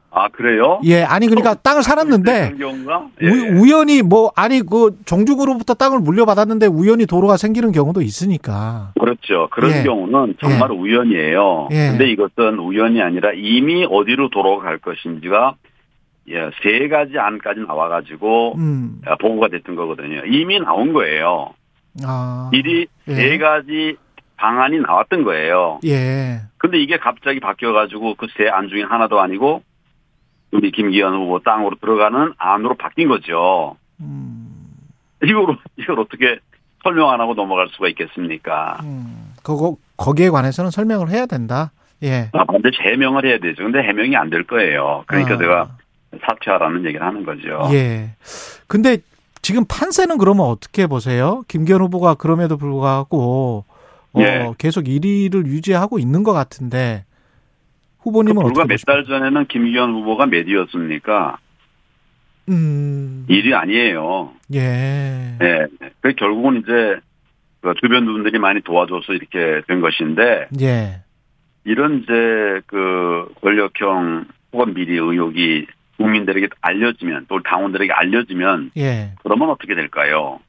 아 그래요? 예, 아니 그러니까 땅을 살았는데 그런 경우가 우, 예. 우 연히 뭐 아니 그 정중으로부터 땅을 물려받았는데 우연히 도로가 생기는 경우도 있으니까. 그렇죠. 그런 예. 경우는 정말 우연이에요. 예. 근데 이것은 우연이 아니라 이미 어디로 도로가 갈 것인지가 예, 세 가지 안까지 나와가지고 음. 아, 보고가 됐던 거거든요. 이미 나온 거예요. 아. 미리 예. 세 가지 방안이 나왔던 거예요. 예. 근데 이게 갑자기 바뀌어가지고 그 세 안 중에 하나도 아니고 우리 김기현 후보 땅으로 들어가는 안으로 바뀐 거죠. 음. 이걸, 이걸 어떻게 설명 안 하고 넘어갈 수가 있겠습니까? 음. 그거 거기에 관해서는 설명을 해야 된다. 예. 아, 반드시 해명을 해야 되죠. 근데 해명이 안 될 거예요. 그러니까 아. 제가 사퇴하라는 얘기를 하는 거죠. 예. 근데 지금 판세는 그러면 어떻게 보세요? 김기현 후보가 그럼에도 불구하고 어, 예. 계속 1위를 유지하고 있는 것 같은데 후보님은 그 불과 어떻게 몇달 전에는 김기현 후보가 몇 위였습니까? 음. 1위 아니에요. 예. 예. 그 결국은 이제 그 주변 분들이 많이 도와줘서 이렇게 된 것인데 예. 이런 이제 그 권력형 혹은 비리 의혹이 국민들에게 알려지면 또 당원들에게 알려지면 예. 그러면 어떻게 될까요?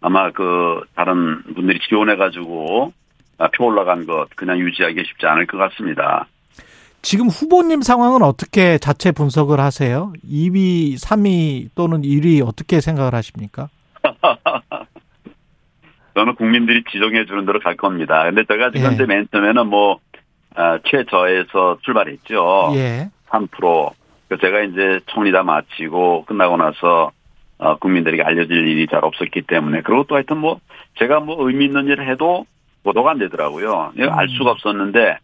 아마 그 다른 분들이 지원해 가지고 아, 표 올라간 것 그냥 유지하기 쉽지 않을 것 같습니다. 지금 후보님 상황은 어떻게 자체 분석을 하세요? 2위, 3위 또는 1위 어떻게 생각을 하십니까? <laughs> 저는 국민들이 지정해 주는 대로 갈 겁니다. 근데 제가 지금 예. 이제 맨 처음에는 뭐 아, 최저에서 출발했죠. 예. 3%. 그 제가 이제 총리 다 마치고 끝나고 나서 어, 국민들에게 알려질 일이 잘 없었기 때문에 그리고 또 하여튼 뭐 제가 뭐 의미 있는 일을 해도 보도가 안 되더라고요. 이거 알 수가 없었는데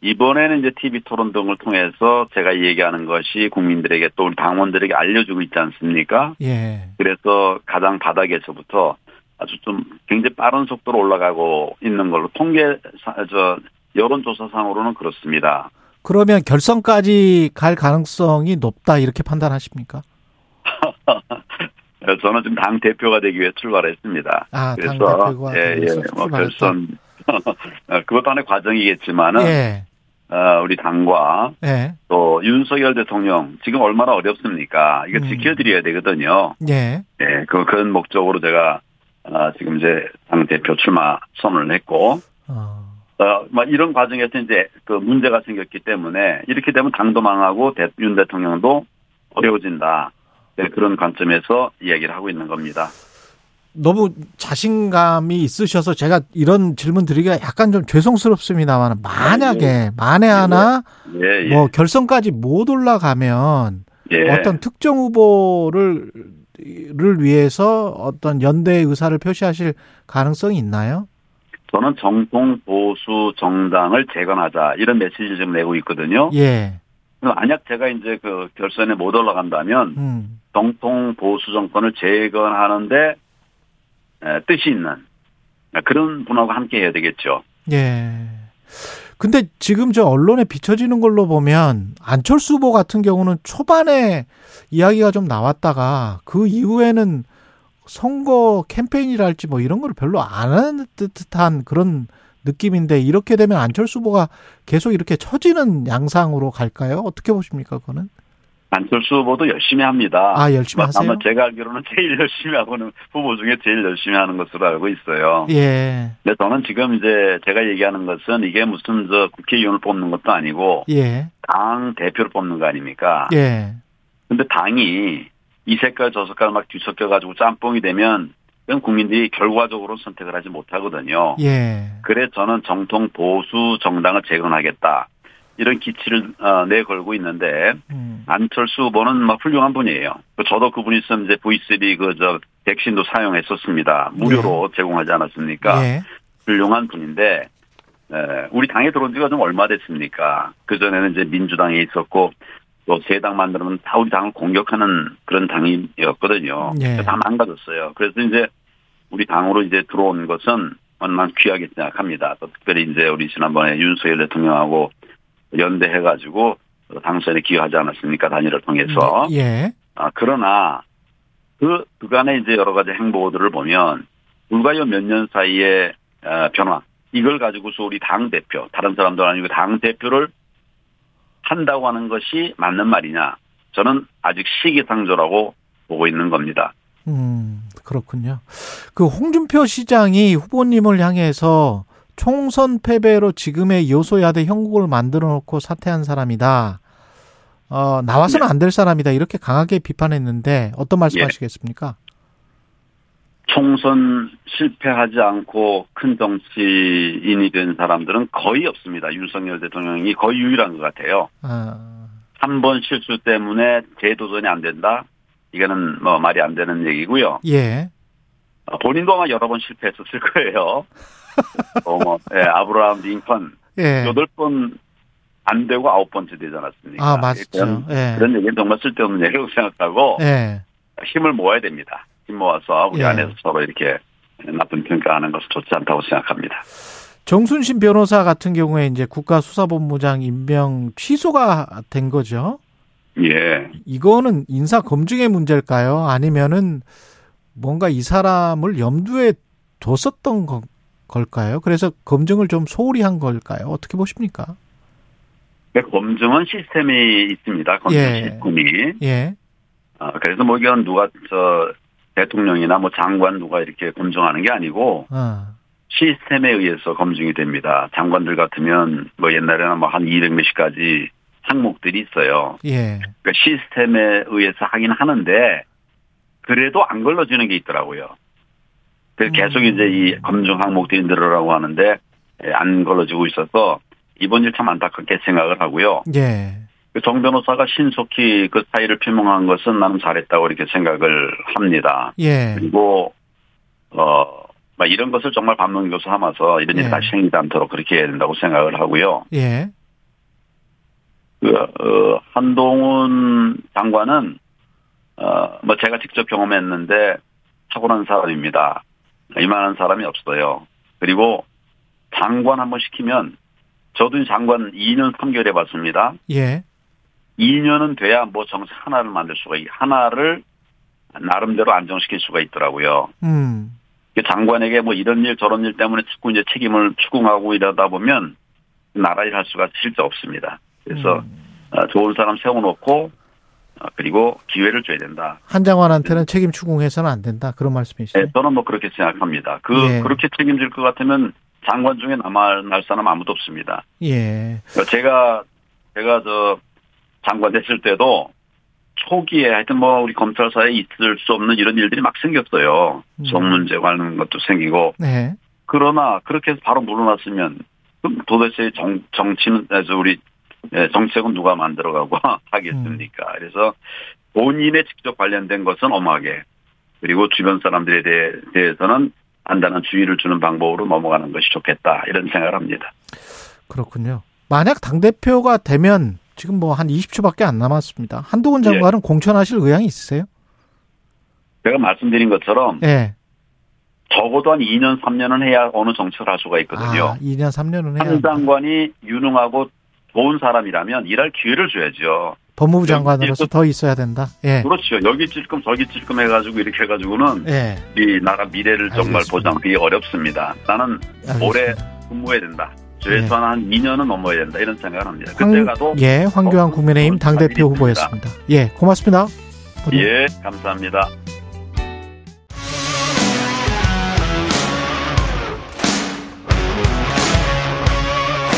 이번에는 이제 TV 토론 등을 통해서 제가 얘기하는 것이 국민들에게 또 우리 당원들에게 알려주고 있지 않습니까? 예. 그래서 가장 바닥에서부터 아주 좀 굉장히 빠른 속도로 올라가고 있는 걸로 통계 사- 저 여론조사상으로는 그렇습니다. 그러면 결선까지 갈 가능성이 높다 이렇게 판단하십니까? <laughs> 저는 지금 당 대표가 되기 위해 출발했습니다. 아, 당 그래서 대표가 예, 예, 뭐. 결선 어, <laughs> 그것도 하나의 과정이겠지만은 예. 어, 우리 당과 예. 또 윤석열 대통령 지금 얼마나 어렵습니까? 이거 음. 지켜드려야 되거든요. 예. 예, 그 그런 목적으로 제가 어, 지금 이제 당 대표 출마 선언을 했고 어. 어, 막 이런 과정에서 이제 그 문제가 생겼기 때문에 이렇게 되면 당도 망하고 대, 윤 대통령도 어려워진다. 네, 그런 관점에서 이야기를 하고 있는 겁니다. 너무 자신감이 있으셔서 제가 이런 질문 드리기가 약간 좀 죄송스럽습니다만 만약에 만에 하나 예, 예. 뭐 결선까지 못 올라가면 예. 어떤 특정 후보를 를 위해서 어떤 연대 의사를 표시하실 가능성이 있나요? 저는 정통 보수 정당을 재건하자 이런 메시지를 지금 내고 있거든요. 예. 만약 제가 이제 그 결선에 못 올라간다면 음. 정통 보수 정권을 재건하는데 에, 뜻이 있는 그런 분하고 함께 해야 되겠죠. 예. 근데 지금 저 언론에 비춰지는 걸로 보면 안철수 후보 같은 경우는 초반에 이야기가 좀 나왔다가 그 이후에는 선거 캠페인이랄지 뭐 이런 걸 별로 안 하는 듯한 그런 느낌인데 이렇게 되면 안철수 후보가 계속 이렇게 처지는 양상으로 갈까요? 어떻게 보십니까, 그거는? 안철수 후보도 열심히 합니다. 아, 열심히 하세요? 아마 제가 알기로는 제일 <laughs> 열심히 하고는 후보 중에 제일 열심히 하는 것으로 알고 있어요. 예. 근데 저는 지금 이제 제가 얘기하는 것은 이게 무슨 저 국회의원을 뽑는 것도 아니고 예. 당 대표를 뽑는 거 아닙니까? 예. 근데 당이 이 색깔 저 색깔 막 뒤섞여 가지고 짬뽕이 되면 그건 국민들이 결과적으로 선택을 하지 못하거든요. 예. 그래 저는 정통 보수 정당을 재건하겠다. 이런 기치를 어, 내걸고 있는데 음. 안철수 후보는 막 훌륭한 분이에요. 저도 그분이 있으면 이제 V3 그저 백신도 사용했었습니다. 무료로 제공하지 않았습니까? 예. 훌륭한 분인데 에, 우리 당에 들어온 지가 좀 얼마 됐습니까? 그 전에는 이제 민주당에 있었고 또세당 만들면 다 우리 당을 공격하는 그런 당이었거든요. 예. 다 망가졌어요. 그래서 이제 우리 당으로 이제 들어온 것은 얼마나 귀하게 생각합니다. 또 특별히 이제 우리 지난번에 윤석열 대통령하고 연대해가지고 당선에 기여하지 않았습니까? 단일을 통해서. 예. 아, 그러나 그 그간의 이제 여러 가지 행보들을 보면 불과요 몇 년 사이에 어, 변화 이걸 가지고서 우리 당 대표 다른 사람도 아니고 당 대표를 한다고 하는 것이 맞는 말이냐? 저는 아직 시기상조라고 보고 있는 겁니다. 음, 그렇군요. 그 홍준표 시장이 후보님을 향해서 총선 패배로 지금의 요소야대 형국을 만들어 놓고 사퇴한 사람이다. 어, 나와서는 안될 사람이다. 이렇게 강하게 비판했는데 어떤 말씀 예. 하시겠습니까? 총선 실패하지 않고 큰 정치인이 된 사람들은 거의 없습니다. 윤석열 대통령이 거의 유일한 것 같아요. 아, 한번 실수 때문에 재도전이 안 된다? 이거는 뭐 말이 안 되는 얘기고요. 예. 어, 본인도 아마 여러 번 실패했었을 거예요. <laughs> 어, 뭐, 예, 아브라함 링컨 예. 여덟 번 안 되고 아홉 번째 되지 않았습니까? 아, 맞죠. 그런, 예. 그런 얘기는 정말 쓸데없는 <laughs> 얘기라고 생각하고 예. 힘을 모아야 됩니다. 힘 모아서 우리 예. 안에서 서로 이렇게 나쁜 평가하는 것은 좋지 않다고 생각합니다. 정순신 변호사 같은 경우에 이제 국가수사본부장 임명 취소가 된 거죠. 예. 이거는 인사 검증의 문제일까요? 아니면은 뭔가 이 사람을 염두에 뒀었던 거- 걸까요? 그래서 검증을 좀 소홀히 한 걸까요? 어떻게 보십니까? 그 검증은 시스템이 있습니다. 검증 예. 시스템이. 예. 아, 그래서 뭐 이건 누가 저 대통령이나 뭐 장관 누가 이렇게 검증하는 게 아니고 어. 시스템에 의해서 검증이 됩니다. 장관들 같으면 뭐 옛날에는 뭐 한 200몇십 가지 항목들이 있어요. 예. 그러니까 시스템에 의해서 하긴 하는데 그래도 안 걸러지는 게 있더라고요. 그래서 계속 이제 이 검증 항목들이 늘어나고 하는데 예, 안 걸러지고 있어서 이번 일 참 안타깝게 생각을 하고요. 예. 그정 변호사가 신속히 그 사의를 표명한 것은 나는 잘했다고 이렇게 생각을 합니다. 예. 그리고 어, 막 이런 것을 정말 반면교사 삼아서 이런 일이 예. 다시 생기지 않도록 그렇게 해야 된다고 생각을 하고요. 예. 그, 어, 한동훈 장관은, 어, 뭐 제가 직접 경험했는데 타고난 사람입니다. 이만한 사람이 없어요. 그리고 장관 한번 시키면 저도 장관 2년 3개월 해봤습니다. 예. 2년은 돼야 뭐 정책 하나를 만들 수가, 있- 하나를 나름대로 안정시킬 수가 있더라고요. 음. 그 장관에게 뭐 이런 일 저런 일 때문에 자꾸 이제 책임을 추궁하고 이러다 보면 나라 일 할 수가 실제 없습니다. 그래서 어, 좋은 사람 세워놓고 어, 그리고 기회를 줘야 된다. 한 장관한테는 책임 추궁해서는 안 된다. 그런 말씀이시죠? 네, 저는 뭐 그렇게 생각합니다. 그 예. 그렇게 책임질 것 같으면 장관 중에 남아 날 사람 아무도 없습니다. 예. 그러니까 제가 제가 저 장관 됐을 때도 초기에 하여튼 뭐 우리 검찰사에 있을 수 없는 이런 일들이 막 생겼어요. 음. 성 문제 관련 것도 생기고 네. 그러나 그렇게 해서 바로 물러났으면 그럼 도대체 정, 정치는 아주 우리 예, 정책은 누가 만들어가고 <laughs> 하겠습니까? 그래서 본인에 직접 관련된 것은 엄하게 그리고 주변 사람들에 대해, 대해서는 안다는 주의를 주는 방법으로 넘어가는 것이 좋겠다 이런 생각을 합니다. 그렇군요. 만약 당 대표가 되면 지금 뭐 한 20초밖에 안 남았습니다. 한동훈 예. 장관은 공천하실 의향이 있으세요? 제가 말씀드린 것처럼 예. 적어도 한 2년 3년은 해야 어느 정책을 할 수가 있거든요. 아, 2년 3년은 해야 한. 장관이 유능하고 좋은 사람이라면 일할 기회를 줘야죠. 법무부 장관으로서 여기서- 더 있어야 된다. 예. 그렇죠. 여기 찔끔 저기 찔끔 해가지고 이렇게 해가지고는 예. 이 나라 미래를 정말 알겠습니다. 보장하기 어렵습니다. 나는 알겠습니다. 올해 근무해야 된다. 최소한 한 2년은 넘어야 된다. 이런 생각을 합니다. 황- 그때 가도 예, 황교안 어, 국민의힘 어, 당대표 자질이 후보였습니다. 예, 고맙습니다. 예, 감사합니다.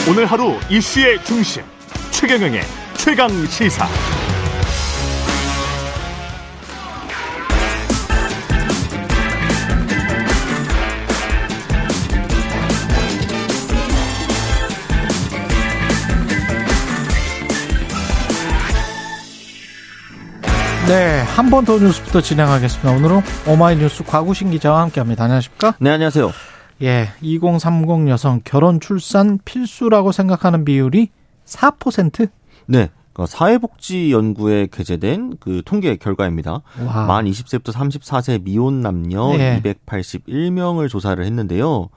오늘 하루 이슈의 중심 최경영의 최강 시사. 네, 한 번 더 뉴스부터 진행하겠습니다. 오늘은 오마이뉴스 과구신 기자와 함께합니다. 안녕하십니까? 네, 안녕하세요. 예, 2030 여성 결혼 출산 필수라고 생각하는 비율이 4%? 네. 그러니까 사회복지연구에 게재된 그 통계 결과입니다. 와. 만 20세부터 34세 미혼 남녀 네. 281명을 조사를 했는데요.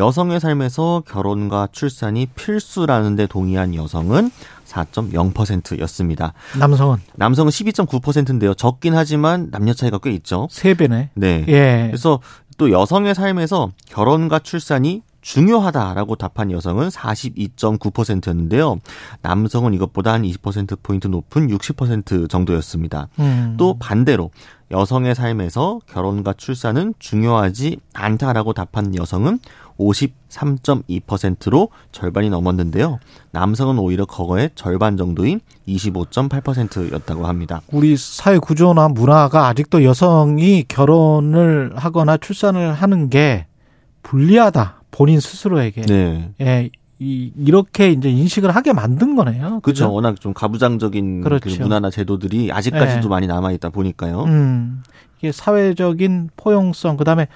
여성의 삶에서 결혼과 출산이 필수라는 데 동의한 여성은 4.0%였습니다. 남성은 남성은 12.9%인데요. 적긴 하지만 남녀 차이가 꽤 있죠. 3배네. 네. 예. 그래서 또 여성의 삶에서 결혼과 출산이 중요하다라고 답한 여성은 42.9%였는데요. 남성은 이것보다 한 20%포인트 높은 60% 정도였습니다. 음. 또 반대로 여성의 삶에서 결혼과 출산은 중요하지 않다라고 답한 여성은 53.2%로 절반이 넘었는데요. 남성은 오히려 그거의 절반 정도인 25.8%였다고 합니다. 우리 사회 구조나 문화가 아직도 여성이 결혼을 하거나 출산을 하는 게 불리하다. 본인 스스로에게. 네. 예. 이, 이렇게 이제 인식을 하게 만든 거네요. 그렇죠. 워낙 좀 가부장적인 그 그렇죠. 문화나 제도들이 아직까지도 네. 많이 남아 있다 보니까요. 음. 이게 사회적인 포용성, 그 다음에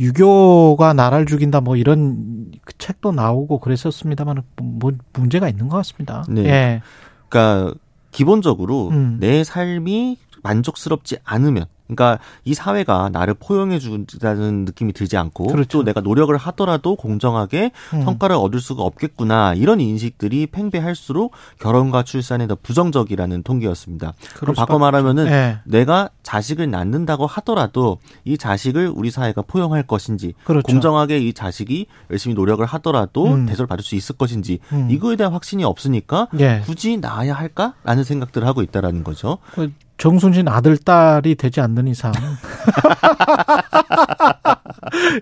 유교가 나라를 죽인다 뭐 이런 그 책도 나오고 그랬었습니다만 뭐 문제가 있는 것 같습니다. 네. 예. 그러니까 기본적으로 음. 내 삶이 만족스럽지 않으면 그러니까 이 사회가 나를 포용해 주다는 느낌이 들지 않고 그렇죠. 또 내가 노력을 하더라도 공정하게 음. 성과를 얻을 수가 없겠구나 이런 인식들이 팽배할수록 결혼과 출산에 더 부정적이라는 통계였습니다. 그럼 바꿔 말하면은 예. 내가 자식을 낳는다고 하더라도 이 자식을 우리 사회가 포용할 것인지 그렇죠. 공정하게 이 자식이 열심히 노력을 하더라도 음. 대접을 받을 수 있을 것인지 음. 이거에 대한 확신이 없으니까 예. 굳이 낳아야 할까라는 생각들을 하고 있다라는 거죠. 그 정순신 아들 딸이 되지 않는 이상 <laughs>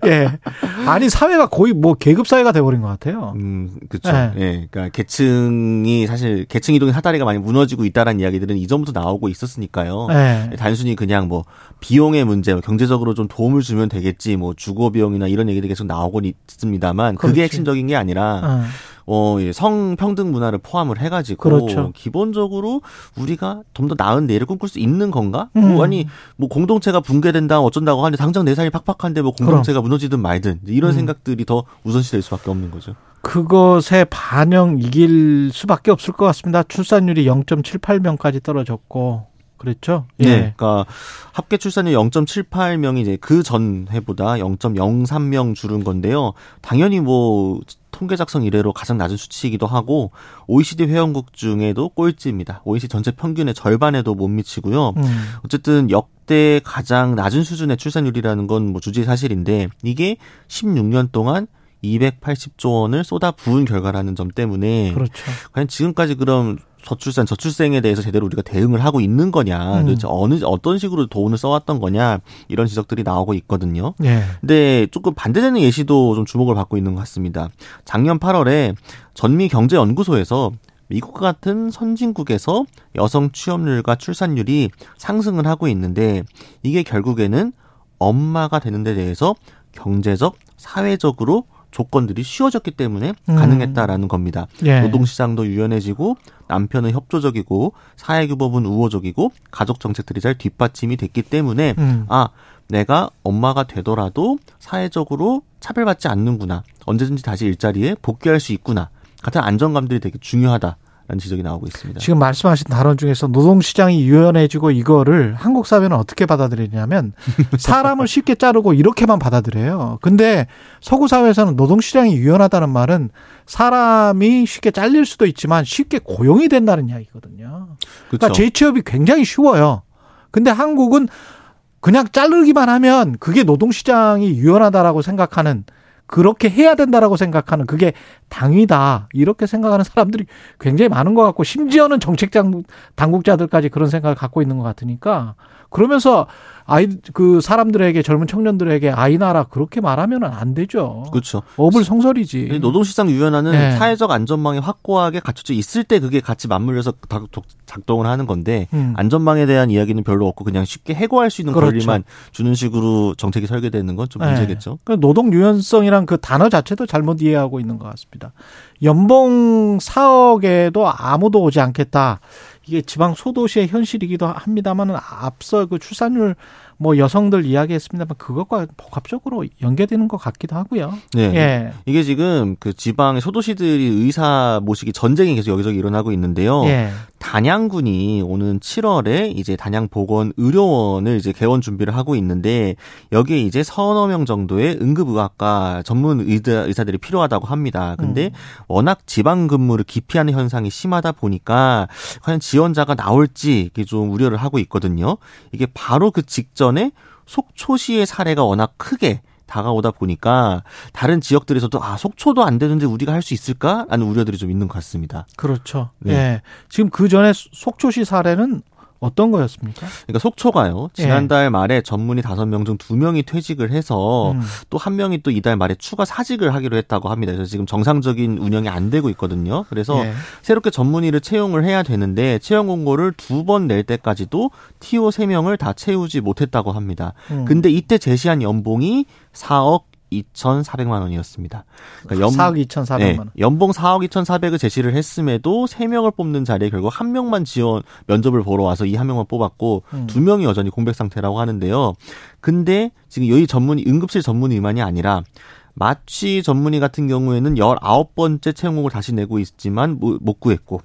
예 아니 사회가 거의 뭐 계급 사회가 돼버린 것 같아요. 음, 그렇죠. 네. 예, 그러니까 계층이 사실 계층 이동의 사다리가 많이 무너지고 있다라는 이야기들은 이전부터 나오고 있었으니까요. 예. 단순히 그냥 뭐 비용의 문제, 뭐 경제적으로 좀 도움을 주면 되겠지, 뭐 주거 비용이나 이런 얘기들이 계속 나오고 있습니다만 그렇지. 그게 핵심적인 게 아니라 어. 어, 예, 성평등 문화를 포함을 해가지고 그렇죠. 기본적으로 우리가 좀 더 나은 내일을 꿈꿀 수 있는 건가? 음. 뭐 아니 뭐 공동체가 붕괴된다 어쩐다고 하는데 당장 내 삶이 팍팍한데 뭐 공동체가 무너지든 말든 이런 음. 생각들이 더 우선시될 수밖에 없는 거죠. 그것에 반영 이길 수밖에 없을 것 같습니다. 출산율이 0.78명까지 떨어졌고 그랬죠. 예. 네. 그러니까 합계 출산율 0.78명이 이제 그 전 해보다 0.03명 줄은 건데요. 당연히 뭐 통계 작성 이래로 가장 낮은 수치이기도 하고 OECD 회원국 중에도 꼴찌입니다. OECD 전체 평균의 절반에도 못 미치고요. 음. 어쨌든 역대 가장 낮은 수준의 출산율이라는 건 뭐 주지 사실인데 이게 16년 동안 280조 원을 쏟아 부은 결과라는 점 때문에 그렇죠. 과연 지금까지 그럼 저출산 저출생에 대해서 제대로 우리가 대응을 하고 있는 거냐 음. 도대체 어느 어떤 식으로 돈을 써왔던 거냐 이런 지적들이 나오고 있거든요. 예. 근데 조금 반대되는 예시도 좀 주목을 받고 있는 것 같습니다. 작년 8월에 전미 경제연구소에서 미국 같은 선진국에서 여성 취업률과 출산율이 상승을 하고 있는데 이게 결국에는 엄마가 되는 데 대해서 경제적, 사회적으로 조건들이 쉬워졌기 때문에 음. 가능했다라는 겁니다. 예. 노동시장도 유연해지고 남편은 협조적이고 사회규범은 우호적이고 가족 정책들이 잘 뒷받침이 됐기 때문에 음. 아 내가 엄마가 되더라도 사회적으로 차별받지 않는구나 언제든지 다시 일자리에 복귀할 수 있구나 같은 안정감들이 되게 중요하다 라는 지적이 나오고 있습니다. 지금 말씀하신 단원 중에서 노동시장이 유연해지고 이거를 한국 사회는 어떻게 받아들이냐면 <laughs> 사람을 쉽게 자르고 이렇게만 받아들여요. 근데 서구 사회에서는 노동시장이 유연하다는 말은 사람이 쉽게 잘릴 수도 있지만 쉽게 고용이 된다는 이야기거든요. 그러니까 그렇죠. 재취업이 굉장히 쉬워요. 근데 한국은 그냥 자르기만 하면 그게 노동시장이 유연하다라고 생각하는 그렇게 해야 된다라고 생각하는 그게 당위다. 이렇게 생각하는 사람들이 굉장히 많은 것 같고 심지어는 정책 당국자들까지 그런 생각을 갖고 있는 것 같으니까 그러면서 아이 그 사람들에게 젊은 청년들에게 아이 나라 그렇게 말하면은 안 되죠. 그렇죠. 어불성설이지. 노동시장 유연화는 네. 사회적 안전망이 확고하게 갖춰져 있을 때 그게 같이 맞물려서 다- 작동을 하는 건데 음. 안전망에 대한 이야기는 별로 없고 그냥 쉽게 해고할 수 있는 그렇죠. 권리만 주는 식으로 정책이 설계되는 건좀 네. 문제겠죠. 그 노동 유연성이란 그 단어 자체도 잘못 이해하고 있는 것 같습니다. 연봉 4억에도 아무도 오지 않겠다. 이게 지방 소도시의 현실이기도 합니다만은 앞서 그 출산율 뭐 여성들 이야기했습니다만 그것과 복합적으로 연계되는 것 같기도 하고요. 네. 예. 이게 지금 그 지방의 소도시들이 의사 모시기 전쟁이 계속 여기저기 일어나고 있는데요. 예. 단양군이 오는 7월에 이제 단양 보건 의료원을 이제 개원 준비를 하고 있는데 여기에 이제 서너 명 정도의 응급의학과 전문 의사, 의사들이 필요하다고 합니다. 근데 음. 워낙 지방 근무를 기피하는 현상이 심하다 보니까 과연 지원자가 나올지 이게 좀 우려를 하고 있거든요. 이게 바로 그 직전에 속초시의 사례가 워낙 크게 다가오다 보니까 다른 지역들에서도 아 속초도 안 되는데 우리가 할 수 있을까? 라는 우려들이 좀 있는 것 같습니다. 그렇죠. 네. 예. 지금 그 전에 속초시 사례는 어떤 거였습니까? 그러니까 속초가요. 지난달 말에 전문의 다섯 명 중 두 명이 퇴직을 해서 음. 또한 명이 또 이달 말에 추가 사직을 하기로 했다고 합니다. 그래서 지금 정상적인 운영이 안 되고 있거든요. 그래서 예. 새롭게 전문의를 채용을 해야 되는데 채용 공고를 두 번 낼 때까지도 TO 세명을다 채우지 못했다고 합니다. 음. 근데 이때 제시한 연봉이 4억 2,400만 원이었습니다. 그러니까 4억 2,400만 네, 원. 연봉 4억 2,400을 제시를 했음에도 3명을 뽑는 자리에 결국 한 명만 지원 면접을 보러 와서 이 한 명만 뽑았고 음. 두 명이 여전히 공백 상태라고 하는데요. 근데 지금 여기 전문의 응급실 전문 의만이 아니라 마취 전문의 같은 경우에는 19번째 채용공을 다시 내고 있지만 못- 못 구했고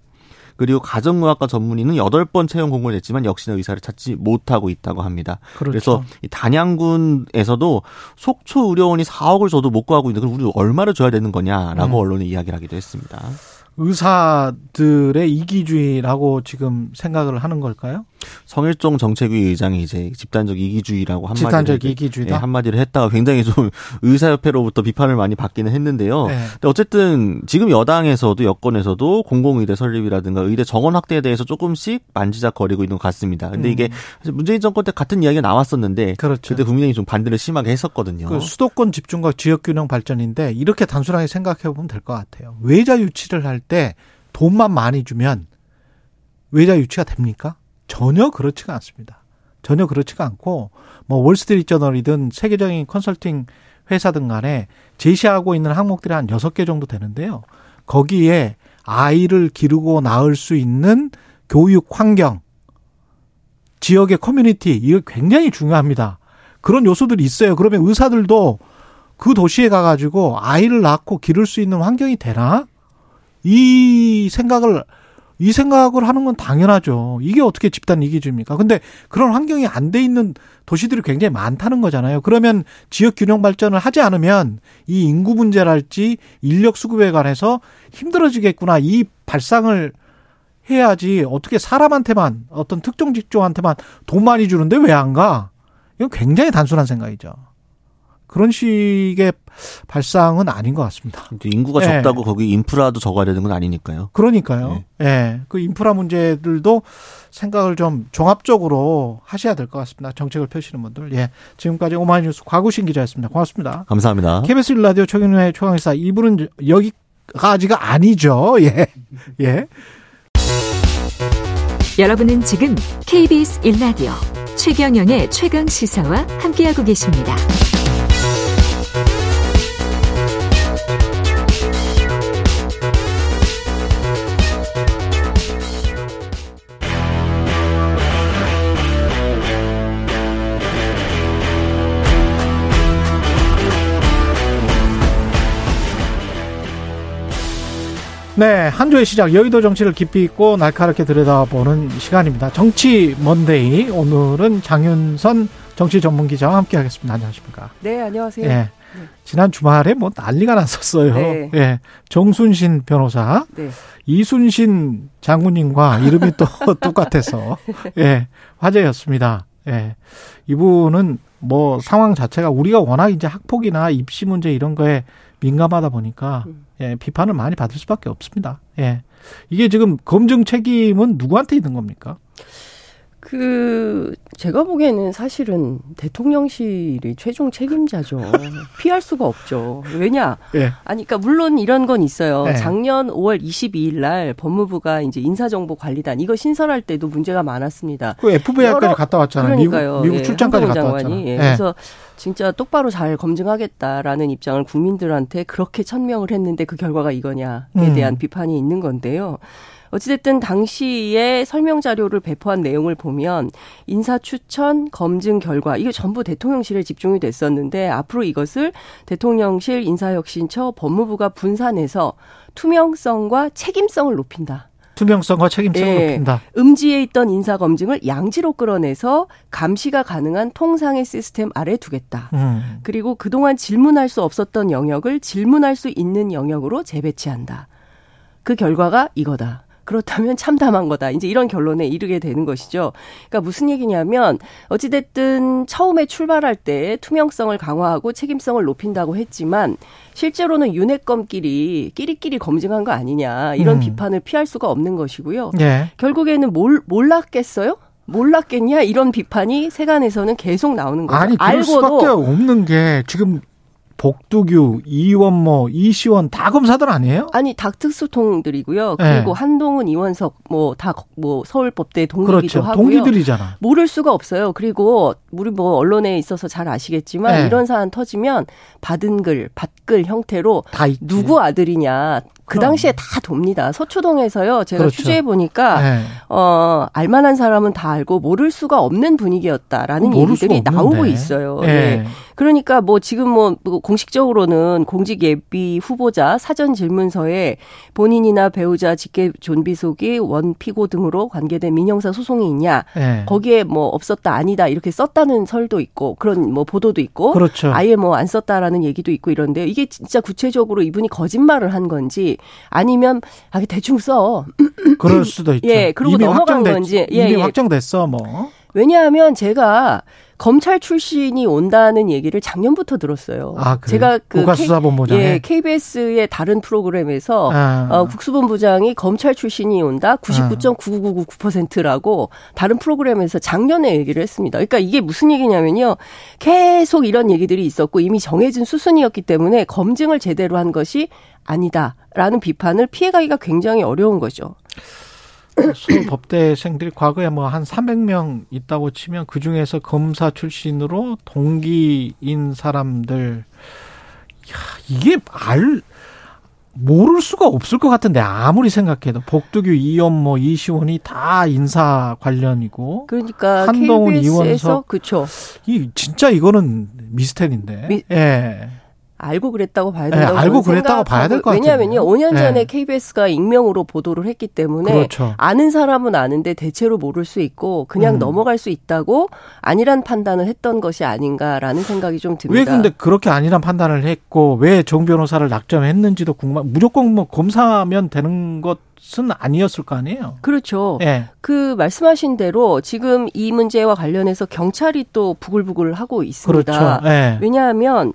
그리고 가정의학과 전문의는 8번 채용 공고를 냈지만 역시나 의사를 찾지 못하고 있다고 합니다. 그렇죠. 그래서 이 단양군에서도 속초 의료원이 4억을 줘도 못 구하고 있는데 그럼 우리 얼마를 줘야 되는 거냐라고 음. 언론에 이야기를 하기도 했습니다. 의사들의 이기주의라고 지금 생각을 하는 걸까요? 성일종 정책위 의장이 이제 집단적 이기주의라고 한마디를 집단적 했- 이기주의다. 예, 한마디를 했다가 굉장히 좀 <laughs> 의사협회로부터 비판을 많이 받기는 했는데요. 네. 근데 어쨌든 지금 여당에서도 여권에서도 공공의대 설립이라든가 의대 정원 확대에 대해서 조금씩 만지작거리고 있는 것 같습니다. 근데 음. 이게 문재인 정권 때 같은 이야기가 나왔었는데 그렇죠. 그때 국민의힘이 좀 반대를 심하게 했었거든요. 그 수도권 집중과 지역균형 발전인데 이렇게 단순하게 생각해 보면 될 것 같아요. 외자 유치를 할 때 돈만 많이 주면 외자 유치가 됩니까? 전혀 그렇지가 않습니다. 전혀 그렇지가 않고 뭐 월스트리트 저널이든 세계적인 컨설팅 회사든 간에 제시하고 있는 항목들이 한 여섯 개 정도 되는데요. 거기에 아이를 기르고 낳을 수 있는 교육 환경, 지역의 커뮤니티 이거 굉장히 중요합니다. 그런 요소들이 있어요. 그러면 의사들도 그 도시에 가가지고 아이를 낳고 기를 수 있는 환경이 되나? 이 생각을 이 생각을 하는 건 당연하죠. 이게 어떻게 집단 이기주입니까? 근데 그런 환경이 안 돼 있는 도시들이 굉장히 많다는 거잖아요. 그러면 지역 균형 발전을 하지 않으면 이 인구 문제랄지 인력 수급에 관해서 힘들어지겠구나. 이 발상을 해야지 어떻게 사람한테만 어떤 특정 직종한테만 돈 많이 주는데 왜 안 가? 이건 굉장히 단순한 생각이죠. 그런 식의 발상은 아닌 것 같습니다. 또 인구가 예. 적다고 거기 인프라도 적어야 되는 건 아니니까요. 그러니까요. 예. 그 인프라 문제들도 생각을 좀 종합적으로 하셔야 될 것 같습니다. 정책을 펴시는 분들. 예. 지금까지 오마이 뉴스 곽우신 기자였습니다. 고맙습니다. 감사합니다. KBS 라디오 최경영의 최강시사 이분은 여기까지가 아니죠. <laughs> 예. 예. 여러분은 지금 KBS 1라디오 최경영의 최강 시사와 함께하고 계십니다. 네, 한 주의 시작 여의도 정치를 깊이 있고 날카롭게 들여다보는 시간입니다. 정치 먼데이 오늘은 장윤선 정치 전문 기자와 함께 하겠습니다. 안녕하십니까? 네, 안녕하세요. 예. 지난 주말에 뭐 난리가 났었어요. 네. 예. 정순신 변호사, 네. 이순신 장군님과 이름이 또 <laughs> 똑같아서 예 화제였습니다. 예. 이분은 뭐 상황 자체가 우리가 워낙 이제 학폭이나 입시 문제 이런 거에 민감하다 보니까 음. 예, 비판을 많이 받을 수밖에 없습니다. 예. 이게 지금 검증 책임은 누구한테 있는 겁니까? 그 제가 보기에는 사실은 대통령실이 최종 책임자죠. <laughs> 피할 수가 없죠. 왜냐? 예. 아니, 그러니까 물론 이런 건 있어요. 네. 작년 5월 22일 날 법무부가 이제 인사정보관리단 이거 신설할 때도 문제가 많았습니다. 그 FBI까지 여러- 갔다 왔잖아요. 그러니까요. 미국, 미국 예, 출장까지 갔다. 왔잖아요. 예, 예. 그래서 진짜 똑바로 잘 검증하겠다라는 입장을 국민들한테 그렇게 천명을 했는데 그 결과가 이거냐에 음. 대한 비판이 있는 건데요. 어찌됐든 당시에 설명 자료를 배포한 내용을 보면 인사 추천, 검증 결과 이게 전부 대통령실에 집중이 됐었는데 앞으로 이것을 대통령실 인사혁신처 법무부가 분산해서 투명성과 책임성을 높인다. 투명성과 책임성을 예. 높인다. 음지에 있던 인사 검증을 양지로 끌어내서 감시가 가능한 통상의 시스템 아래 두겠다. 음. 그리고 그동안 질문할 수 없었던 영역을 질문할 수 있는 영역으로 재배치한다. 그 결과가 이거다. 그렇다면 참담한 거다. 이제 이런 결론에 이르게 되는 것이죠. 그러니까 무슨 얘기냐면 어찌됐든 처음에 출발할 때 투명성을 강화하고 책임성을 높인다고 했지만 실제로는 윤핵검끼리 끼리끼리 검증한 거 아니냐 이런 음. 비판을 피할 수가 없는 것이고요. 예. 결국에는 몰, 몰랐겠어요? 몰랐겠냐? 이런 비판이 세간에서는 계속 나오는 거죠. 아니 그럴 수밖에 없는 게 지금 복두규, 이원모, 이시원 다 검사들 아니에요? 아니 닥특수통들이고요. 네. 그리고 한동훈, 이원석 뭐다뭐 서울법대 동기기도 그렇죠. 하고요. 동기들이잖아. 모를 수가 없어요. 그리고 우리 뭐 언론에 있어서 잘 아시겠지만 네. 이런 사안 터지면 받은 글, 받글 형태로. 누구 아들이냐 그. 당시에 다 돕니다. 서초동에서요. 제가 그렇죠. 취재해 보니까 예. 어 알만한 사람은 다 알고 모를 수가 없는 분위기였다라는 얘기들이 나오고. 있어요. 예. 네. 그러니까 뭐 지금 뭐 공식적으로는 공직 예비 후보자 사전 질문서에 본인이나 배우자 직계 존비속이 원 피고 등으로 관계된 민형사 소송이 있냐 예. 거기에 뭐 없었다 아니다 이렇게 썼다는 설도 있고 그런 뭐 보도도 있고 그렇죠. 아예 뭐 안 썼다라는 얘기도 있고 이런데요. 이게 진짜 구체적으로 이분이 거짓말을 한 건지 아니면 아 대충 써. <clears throat> 그럴 수도 있죠. 예, 이미 넘어간 확정됐, 건지. 예, 이미 예. 확정됐어, 뭐. 왜냐하면 제가 검찰 출신이 온다는 얘기를 작년부터 들었어요. 아, 그래요? 제가 그 국가수사본부장에? K, 예, KBS의 다른 프로그램에서 아. 어, 국수본부장이 검찰 출신이 온다 99.9999%라고 다른 프로그램에서 작년에 얘기를 했습니다. 그러니까 이게 무슨 얘기냐면요. 계속 이런 얘기들이 있었고 이미 정해진 수순이었기 때문에 검증을 제대로 한 것이 아니다라는 비판을 피해가기가 굉장히 어려운 거죠. 서울 법대생들이 과거에 뭐 한 300명 있다고 치면 그 중에서 검사 출신으로 동기인 사람들, 야, 이게 알, 모를 수가 없을 것 같은데 아무리 생각해도 복두규, 이연모, 이시원이 다 인사 관련이고 그러니까 한동훈, KBS에서 이원석 그렇죠. 이 진짜 이거는 미스테리인데. 미- 예. 알고 그랬다고 봐야 네, 된다고 알고 저는 그랬다고 봐야 될것 생각하고 왜냐하면요, 같은데요. 5년 전에 네. KBS가 익명으로 보도를 했기 때문에 그렇죠. 아는 사람은 아는데 대체로 모를 수 있고 그냥 음. 넘어갈 수 있다고 아니란 판단을 했던 것이 아닌가라는 생각이 좀 듭니다. 왜 근데 그렇게 아니란 판단을 했고 왜 정 변호사를 낙점했는지도 궁금. 무조건 뭐 검사면 되는 것 은 아니었을 거 아니에요. 그렇죠. 예. 그 말씀하신 대로 지금 이 문제와 관련해서 경찰이 또 부글부글 하고 있습니다. 그렇죠. 예. 왜냐하면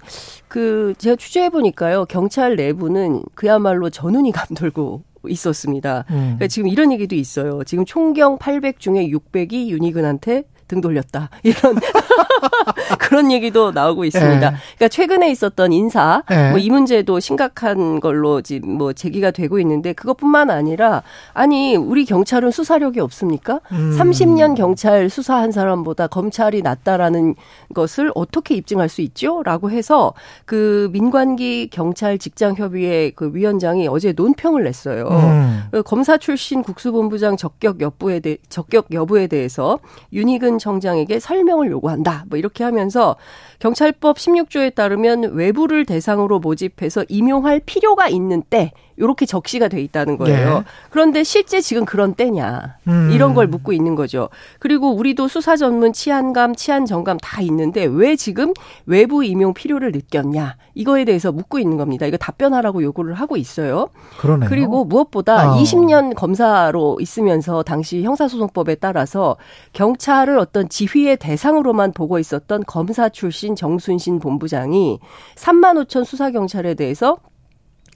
그 제가 취재해 보니까요 경찰 내부는 그야말로 전운이 감돌고 있었습니다. 음. 그러니까 지금 이런 얘기도 있어요. 지금 총경 800 중에 600이 윤희근한테 등 돌렸다. <laughs> 이런 <laughs> 그런 얘기도 나오고 있습니다. 예. 그러니까 최근에 있었던 인사 예. 뭐이 문제도 심각한 걸로 지금 뭐 제기가 되고 있는데 그것뿐만 아니라 아니 우리 경찰은 수사력이 없습니까? 음. 30년 경찰 수사한 사람보다 검찰이 낫다라는 것을 어떻게 입증할 수 있죠? 라고 해서 그 민관기 경찰 직장 협의회 그 위원장이 어제 논평을 냈어요. 음. 그 검사 출신 국수본부장 적격 여부에 대 적격 여부에 대해서 윤희근 청장에게 설명을 요구한다. 뭐 이렇게 하면서 경찰법 16조에 따르면 외부를 대상으로 모집해서 임용할 필요가 있는 때 이렇게 적시가 돼 있다는 거예요. 네. 그런데 실제 지금 그런 때냐 음. 이런 걸 묻고 있는 거죠. 그리고 우리도 수사 전문 치안감, 치안 정감 다 있는데 왜 지금 외부 임용 필요를 느꼈냐 이거에 대해서 묻고 있는 겁니다. 이거 답변하라고 요구를 하고 있어요. 그러네요. 그리고 무엇보다 어. 20년 검사로 있으면서 당시 형사소송법에 따라서 경찰을 어떤 지휘의 대상으로만 보고 있었던 검사 출신 정순신 본부장이 3만 5천 수사경찰에 대해서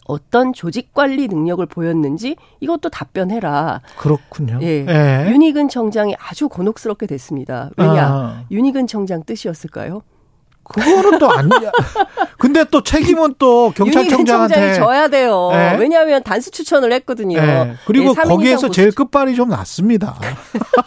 어떤 조직 관리 능력을 보였는지 이것도 답변해라. 그렇군요. 예. 예. 윤희근 청장이 아주 곤혹스럽게 됐습니다. 왜냐? 아, 윤희근 청장 뜻이었을까요? 그거는 또 아니야. 근데 또 책임은 또 경찰청장한테 져야 돼요. 네. 왜냐하면 단수 추천을 했거든요. 네. 그리고 예, 3인 거기에서 제일 끝발이 좀 낮습니다.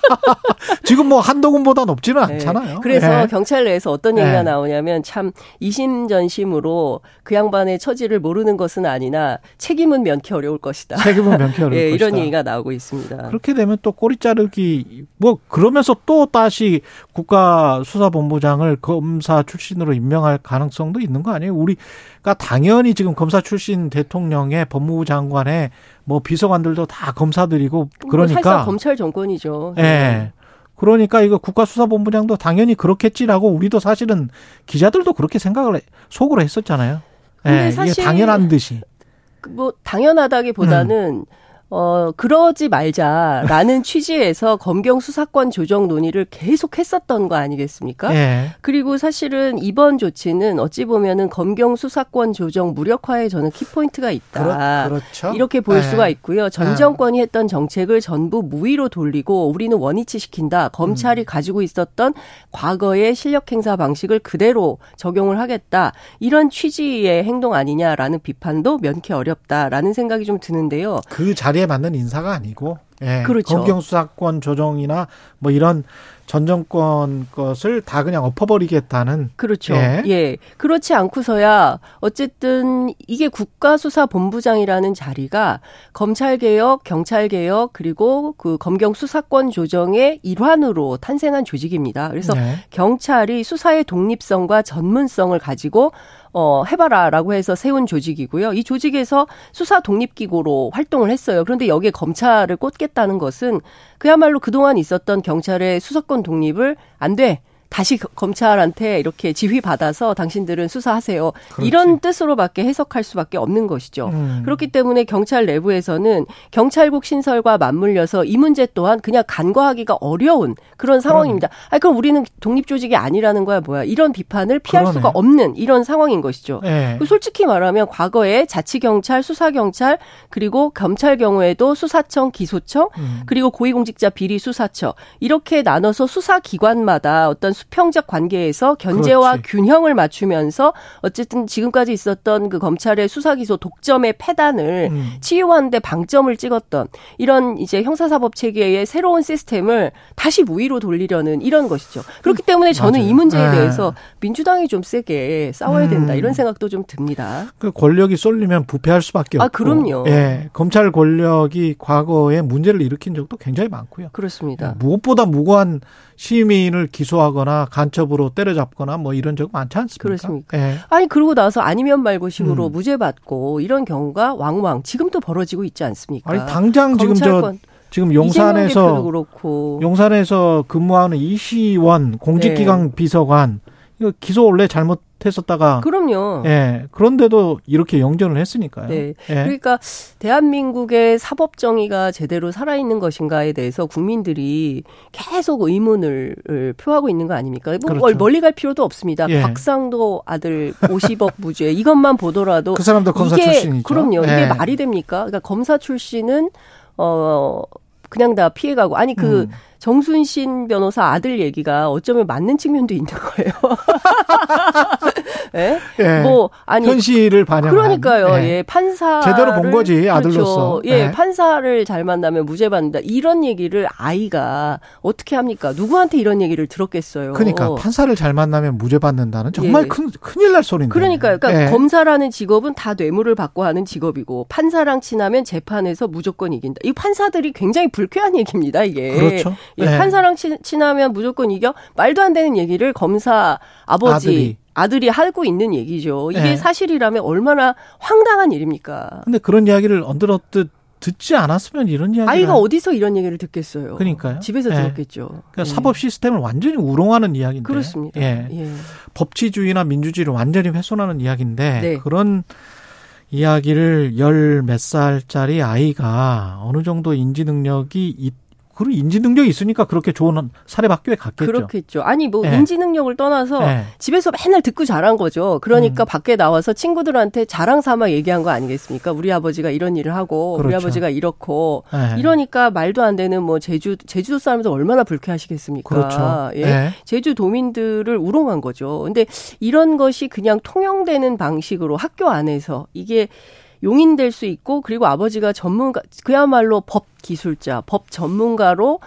<laughs> 지금 뭐 한동훈보다 높지는 네. 않잖아요. 그래서 네. 경찰 내에서 어떤 네. 얘기가 나오냐면 참 이심전심으로 그 양반의 처지를 모르는 것은 아니나 책임은 면키 어려울 것이다. 책임은 면키 어려울 <laughs> 예, 것이다. 이런 얘기가 나오고 있습니다. 그렇게 되면 또 꼬리 자르기 뭐 그러면서 또 다시 국가수사본부장을 검사 출신 으로 임명할 가능성도 있는 거 아니에요? 우리가 당연히 지금 검사 출신 대통령의 법무부 장관의 뭐 비서관들도 다 검사들이고 뭐 그러니까 사실상 검찰 정권이죠. 예. 그러니까 이거 국가수사본부장도 당연히 그렇겠지라고 우리도 사실은 기자들도 그렇게 생각을 해- 속으로 했었잖아요. 근데 예, 사실 당연한 듯이. 그뭐 당연하다기보다는 어 그러지 말자라는 <laughs> 취지에서 검경 수사권 조정 논의를 계속 했었던 거 아니겠습니까? 예. 그리고 사실은 이번 조치는 어찌 보면은 검경 수사권 조정 무력화에 저는 키포인트가 있다. 그렇, 죠 이렇게 볼 예. 수가 있고요. 전 정권이 했던 정책을 전부 무위로 돌리고 우리는 원위치 시킨다. 검찰이 가지고 있었던 과거의 실력 행사 방식을 그대로 적용을 하겠다. 이런 취지의 행동 아니냐라는 비판도 면키 어렵다라는 생각이 좀 드는데요. 그 자리에 맞는 인사가 아니고 예, 그렇죠. 검경 수사권 조정이나 뭐 이런 전 정권 것을 다 그냥 엎어버리겠다는 그렇죠. 예. 예. 그렇지 않고서야 어쨌든 이게 국가수사본부장이라는 자리가 검찰개혁, 경찰개혁, 그리고 그 검경 수사권 조정의 일환으로 탄생한 조직입니다. 그래서 네. 경찰이 수사의 독립성과 전문성을 가지고 어, 해봐라라고 해서 세운 조직이고요. 이 조직에서 수사 독립기구로 활동을 했어요. 그런데 여기에 검찰을 꽂겠다는 것은 그야말로 그동안 있었던 경찰의 수사권 독립을 안 돼. 다시 거- 검찰한테 이렇게 지휘받아서 당신들은 수사하세요. 그렇지. 이런 뜻으로밖에 해석할 수밖에 없는 것이죠. 음. 그렇기 때문에 경찰 내부에서는 경찰국 신설과 맞물려서 이 문제 또한 그냥 간과하기가 어려운 그런 상황입니다. 아 그럼 우리는 독립 조직이 아니라는 거야 뭐야? 이런 비판을 피할 그러네. 수가 없는 이런 상황인 것이죠. 예. 그 솔직히 말하면 과거에 자치경찰, 수사경찰 그리고 검찰 경우에도 수사청, 기소청 음. 그리고 고위공직자 비리 수사처 이렇게 나눠서 수사기관마다 어떤 수평적 관계에서 견제와 그렇지. 균형을 맞추면서 어쨌든 지금까지 있었던 그 검찰의 수사 기소 독점의 패단을 음. 치유하는데 방점을 찍었던 이런 이제 형사사법 체계의 새로운 시스템을 다시 무위로 돌리려는 이런 것이죠. 그렇기 때문에 저는 맞아요. 이 문제에 네. 대해서 민주당이 좀 세게 싸워야 된다 음. 이런 생각도 좀 듭니다. 그 권력이 쏠리면 부패할 수밖에 없고. 아, 그럼요. 예. 검찰 권력이 과거에 문제를 일으킨 적도 굉장히 많고요. 그렇습니다. 무엇보다 무고한 시민을 기소하거나 간첩으로 때려잡거나 뭐 이런 적 많지 않습니까? 그렇습니까? 예. 아니 그러고 나서 아니면 말고식으로 음. 무죄 받고 이런 경우가 왕왕 지금도 벌어지고 있지 않습니까? 아니 당장 지금 저 지금 용산에서 그렇고 용산에서 근무하는 이시원 공직기강 네. 비서관 기소 원래 잘못했었다가 그럼요. 예 그런데도 이렇게 영전을 했으니까요. 네. 예. 그러니까 대한민국의 사법 정의가 제대로 살아 있는 것인가에 대해서 국민들이 계속 의문을 표하고 있는 거 아닙니까? 뭐 그렇죠. 멀리 갈 필요도 없습니다. 예. 박상도 아들 50억 무죄 이것만 보더라도 그 사람도 검사 이게 출신이죠. 그럼요. 이게 예. 말이 됩니까? 그러니까 검사 출신은 어 그냥 다 피해가고 아니 그 음. 정순신 변호사 아들 얘기가 어쩌면 맞는 측면도 있는 거예요. <laughs> 예? 예. 뭐 아니 현실을 반영한 그러니까요. 예. 예, 판사 제대로 본 거지, 아들로서. 그렇죠. 예, 네. 판사를 잘 만나면 무죄 받는다. 이런 얘기를 아이가 어떻게 합니까? 누구한테 이런 얘기를 들었겠어요. 그러니까 판사를 잘 만나면 무죄 받는다는 정말 예. 큰 큰일 날 소리인데. 그러니까요. 그러니까 예. 검사라는 직업은 다 뇌물을 받고 하는 직업이고 판사랑 친하면 재판에서 무조건 이긴다. 이 판사들이 굉장히 불쾌한 얘기입니다. 이게. 그렇죠. 예, 예. 판사랑 친, 친하면 무조건 이겨 말도 안 되는 얘기를 검사 아버지 아들이. 아들이 하고 있는 얘기죠. 이게 예. 사실이라면 얼마나 황당한 일입니까? 근데 그런 이야기를 언뜻 듣지 않았으면 이런 이야기를 아이가 어디서 이런 얘기를 듣겠어요? 그러니까요. 집에서 예. 들었겠죠. 그러니까 예. 사법 시스템을 완전히 우롱하는 이야기인데. 그렇습니다. 예. 예. 법치주의나 민주주의를 완전히 훼손하는 이야기인데 네. 그런 이야기를 열 몇 살짜리 아이가 어느 정도 인지 능력이 그리고 인지 능력이 있으니까 그렇게 좋은 사립학교에 갔겠죠. 그렇겠죠. 아니 뭐 네. 인지 능력을 떠나서 네. 집에서 맨날 듣고 자란 거죠. 그러니까 음. 밖에 나와서 친구들한테 자랑 삼아 얘기한 거 아니겠습니까? 우리 아버지가 이런 일을 하고 우리 그렇죠. 아버지가 이렇고 네. 이러니까 말도 안 되는 뭐 제주 제주도 사람들 얼마나 불쾌하시겠습니까? 그렇죠. 예. 네. 제주 도민들을 우롱한 거죠. 근데 이런 것이 그냥 통용되는 방식으로 학교 안에서 이게 용인될 수 있고 그리고 아버지가 전문가 그야말로 법 기술자, 법 전문가로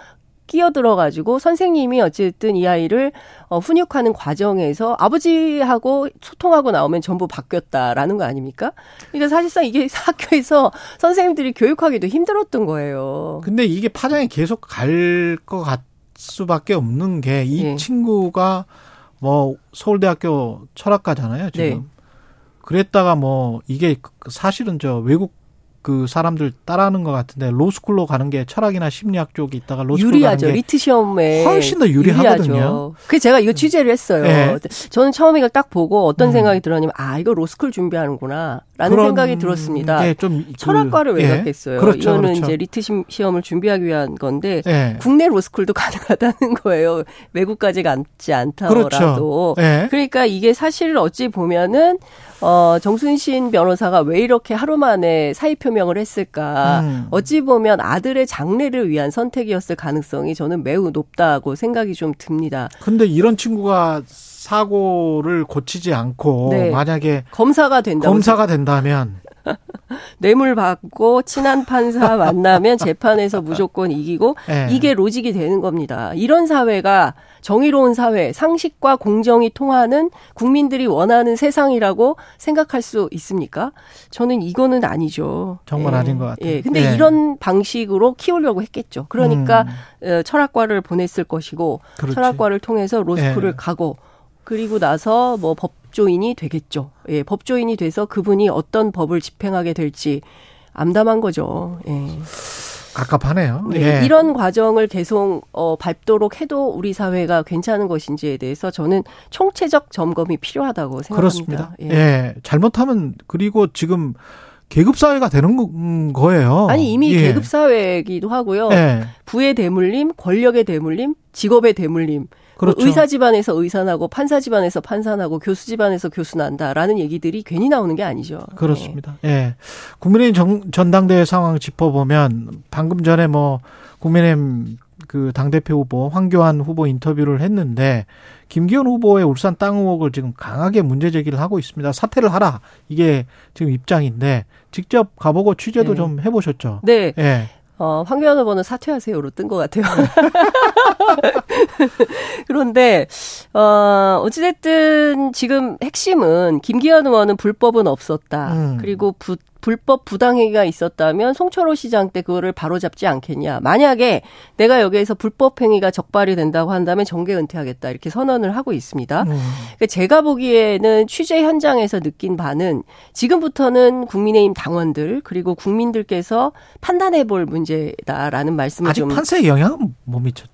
끼어들어 가지고 선생님이 어쨌든 이 아이를 어, 훈육하는 과정에서 아버지하고 소통하고 나오면 전부 바뀌었다라는 거 아닙니까? 그러니까 사실상 이게 <laughs> 학교에서 선생님들이 교육하기도 힘들었던 거예요. 근데 이게 파장이 계속 갈 것 같 수밖에 없는 게이 네. 친구가 뭐 서울대학교 철학과잖아요, 지금. 네. 그랬다가 뭐 이게 그 사실은 저 외국 그 사람들 따라하는 것 같은데 로스쿨로 가는 게 철학이나 심리학 쪽이 있다가 로스쿨 유리하죠. 가는 게 LEET 시험에 훨씬 더 유리하거든요. 그래서 제가 이거 취재를 했어요. 네. 저는 처음에 이걸 딱 보고 어떤 음. 생각이 들었냐면 아 이거 로스쿨 준비하는구나라는 생각이 들었습니다. 게좀 그- 철학과를 왜 예. 갔겠어요? 그렇죠, 이거는 그렇죠. 이제 LEET 시- 시험을 준비하기 위한 건데 예. 국내 로스쿨도 <laughs> 가능하다는 거예요. 외국까지 갔지 않더라도. 그렇죠. 예. 그러니까 이게 사실 어찌 보면은 어 정순신 변호사가 왜 이렇게 하루 만에 사의 표명을 했을까? 음. 어찌 보면 아들의 장래를 위한 선택이었을 가능성이 저는 매우 높다고 생각이 좀 듭니다. 근데 이런 친구가 사고를 고치지 않고 네. 만약에 검사가 된다고 검사가 된다면 <laughs> 뇌물 받고 친한 판사 만나면 재판에서 <laughs> 무조건 이기고 예. 이게 로직이 되는 겁니다. 이런 사회가 정의로운 사회, 상식과 공정이 통하는 국민들이 원하는 세상이라고 생각할 수 있습니까? 저는 이거는 아니죠. 정말 예. 아닌 것 같아요. 예. 근데 예. 이런 방식으로 키우려고 했겠죠. 그러니까 어, 철학과를 보냈을 것이고 음. 그렇지. 철학과를 통해서 로스쿨을 예. 가고 그리고 나서 뭐 법 조인이 되겠죠. 예, 법조인이 돼서 그분이 어떤 법을 집행하게 될지 암담한 거죠. 예. 갑갑하네요. 네, 예. 이런 과정을 계속 어, 밟도록 해도 우리 사회가 괜찮은 것인지에 대해서 저는 총체적 점검이 필요하다고 생각합니다. 그렇습니다. 예. 잘못하면 그리고 지금 계급 사회가 되는 거- 음, 거예요. 아니 이미 예. 계급 사회이기도 하고요. 예. 부의 대물림, 권력의 대물림, 직업의 대물림. 뭐 그렇죠. 의사 집안에서 의사 나고 판사 집안에서 판사 나고 교수 집안에서 교수 난다라는 얘기들이 괜히 나오는 게 아니죠. 그렇습니다. 예. 국민의힘 정- 전당대회 상황 짚어보면 방금 전에 뭐 국민의힘 그 당대표 후보 황교안 후보 인터뷰를 했는데 김기현 후보의 울산 땅 의혹을 지금 강하게 문제 제기를 하고 있습니다. 사퇴를 하라. 이게 지금 입장인데 직접 가보고 취재도 네. 좀 해보셨죠? 네. 예. 어, 황교안 후보는 사퇴하세요로 뜬 것 같아요. <laughs> 그런데, 어, 어찌됐든 지금 핵심은 김기현 의원은 불법은 없었다. 음. 그리고 부, 불법 부당행위가 있었다면 송철호 시장 때 그거를 바로잡지 않겠냐. 만약에 내가 여기에서 불법 행위가 적발이 된다고 한다면 정계 은퇴하겠다. 이렇게 선언을 하고 있습니다. 음. 그러니까 제가 보기에는 취재 현장에서 느낀 바는 지금부터는 국민의힘 당원들 그리고 국민들께서 판단해 볼 문제다라는 말씀을 아직 좀 판세에 영향은 못 미쳤.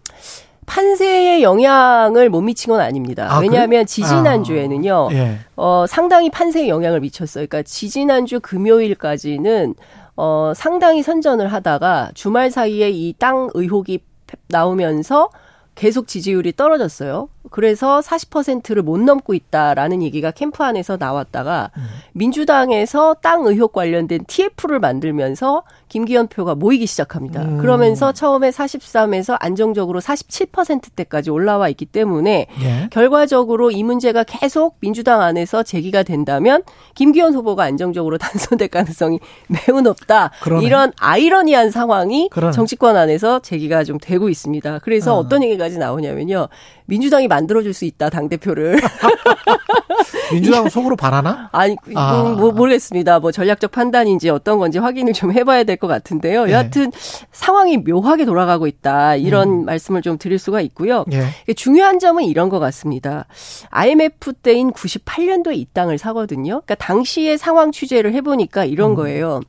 판세에 영향을 못 미친 건 아닙니다. 아, 왜냐하면? 지지난주에는요. 예. 어, 상당히 판세에 영향을 미쳤어요. 그러니까 지지난주 금요일까지는 어, 상당히 선전을 하다가 주말 사이에 이 땅 의혹이 나오면서 계속 지지율이 떨어졌어요. 그래서 40%를 못 넘고 있다라는 얘기가 캠프 안에서 나왔다가 음. 민주당에서 땅 의혹 관련된 TF를 만들면서 김기현 표가 모이기 시작합니다. 음. 그러면서 처음에 43에서 안정적으로 47%대까지 올라와 있기 때문에 예. 결과적으로 이 문제가 계속 민주당 안에서 제기가 된다면 김기현 후보가 안정적으로 <laughs> 당선될 가능성이 매우 높다. 그러네. 이런 아이러니한 상황이 그러네. 정치권 안에서 제기가 좀 되고 있습니다. 그래서 아. 어. 떤 얘기까지 나오냐면요. 민주당이 만들어줄 수 있다, 당 대표를. <laughs> 민주당 은 속으로 바라나? 아니, 아. 음, 뭐 모르겠습니다. 뭐 전략적 판단인지 어떤 건지 확인을 좀 해봐야 될 것 같은데요. 네. 여하튼 상황이 묘하게 돌아가고 있다. 이런 말씀을 좀 드릴 수가 있고요. 예. 이게 중요한 점은 이런 것 같습니다. IMF 때인 98년도에 이 땅을 사거든요. 그러니까 당시의 상황 취재를 해보니까 이런 음. 거예요.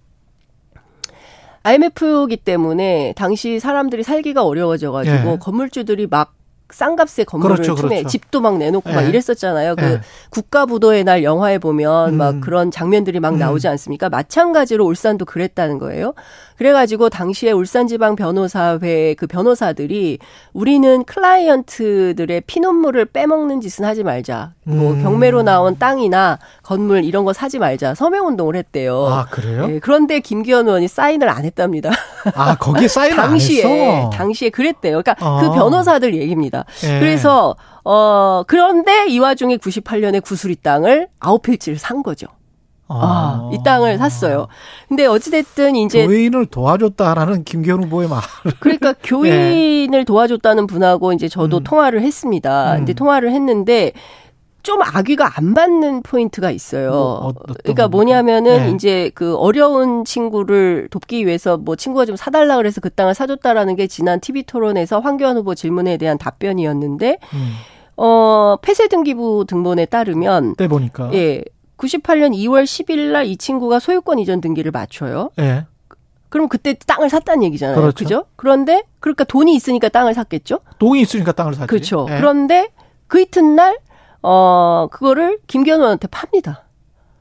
IMF이기 때문에 당시 사람들이 살기가 어려워져가지고 예. 건물주들이 막 싼값에 건물을 그렇죠, 투매, 그렇죠. 집도 막 내놓고 막 예. 이랬었잖아요. 그 예. 국가부도의 날 영화에 보면 막 음. 그런 장면들이 막 음. 나오지 않습니까? 마찬가지로 울산도 그랬다는 거예요. 그래가지고 당시에 울산지방 변호사회 그 변호사들이 우리는 클라이언트들의 피눈물을 빼먹는 짓은 하지 말자. 뭐 음. 경매로 나온 땅이나 건물 이런 거 사지 말자. 서명 운동을 했대요. 아 그래요? 예, 그런데 김기현 의원이 사인을 안 했답니다. 아 거기에 사인을 <laughs> 당시에. 당시에 그랬대요. 그러니까 아. 그 변호사들 얘기입니다. 예. 그래서 어 그런데 이 와중에 98년에 구수리 땅을 아홉 필지를 산 거죠. 아, 이 땅을 샀어요. 근데 어찌됐든 이제 교인을 도와줬다라는 김기현 후보의 말. 그러니까 <laughs> 교인을 도와줬다는 분하고 이제 저도 음. 통화를 했습니다. 음. 근데 통화를 했는데 좀 악의가 안 맞는 포인트가 있어요. 뭐, 그러니까? 뭐냐면은 네. 이제 그 어려운 친구를 돕기 위해서 뭐 친구가 좀 사달라 그래서 그 땅을 사줬다라는 게 지난 TV 토론에서 황교안 후보 질문에 대한 답변이었는데 음, 어 폐쇄 등기부 등본에 따르면 때 보니까. 예 98년 2월 10일 날 이 친구가 소유권 이전 등기를 맞춰요. 예. 그럼 그때 땅을 샀다는 얘기잖아요. 그렇죠. 그죠? 그런데 그러니까 돈이 있으니까 땅을 샀겠죠? 돈이 있으니까 땅을 사지. 그렇죠. 예. 그런데 그 이튿날 어 그거를 김기현 의원한테 팝니다.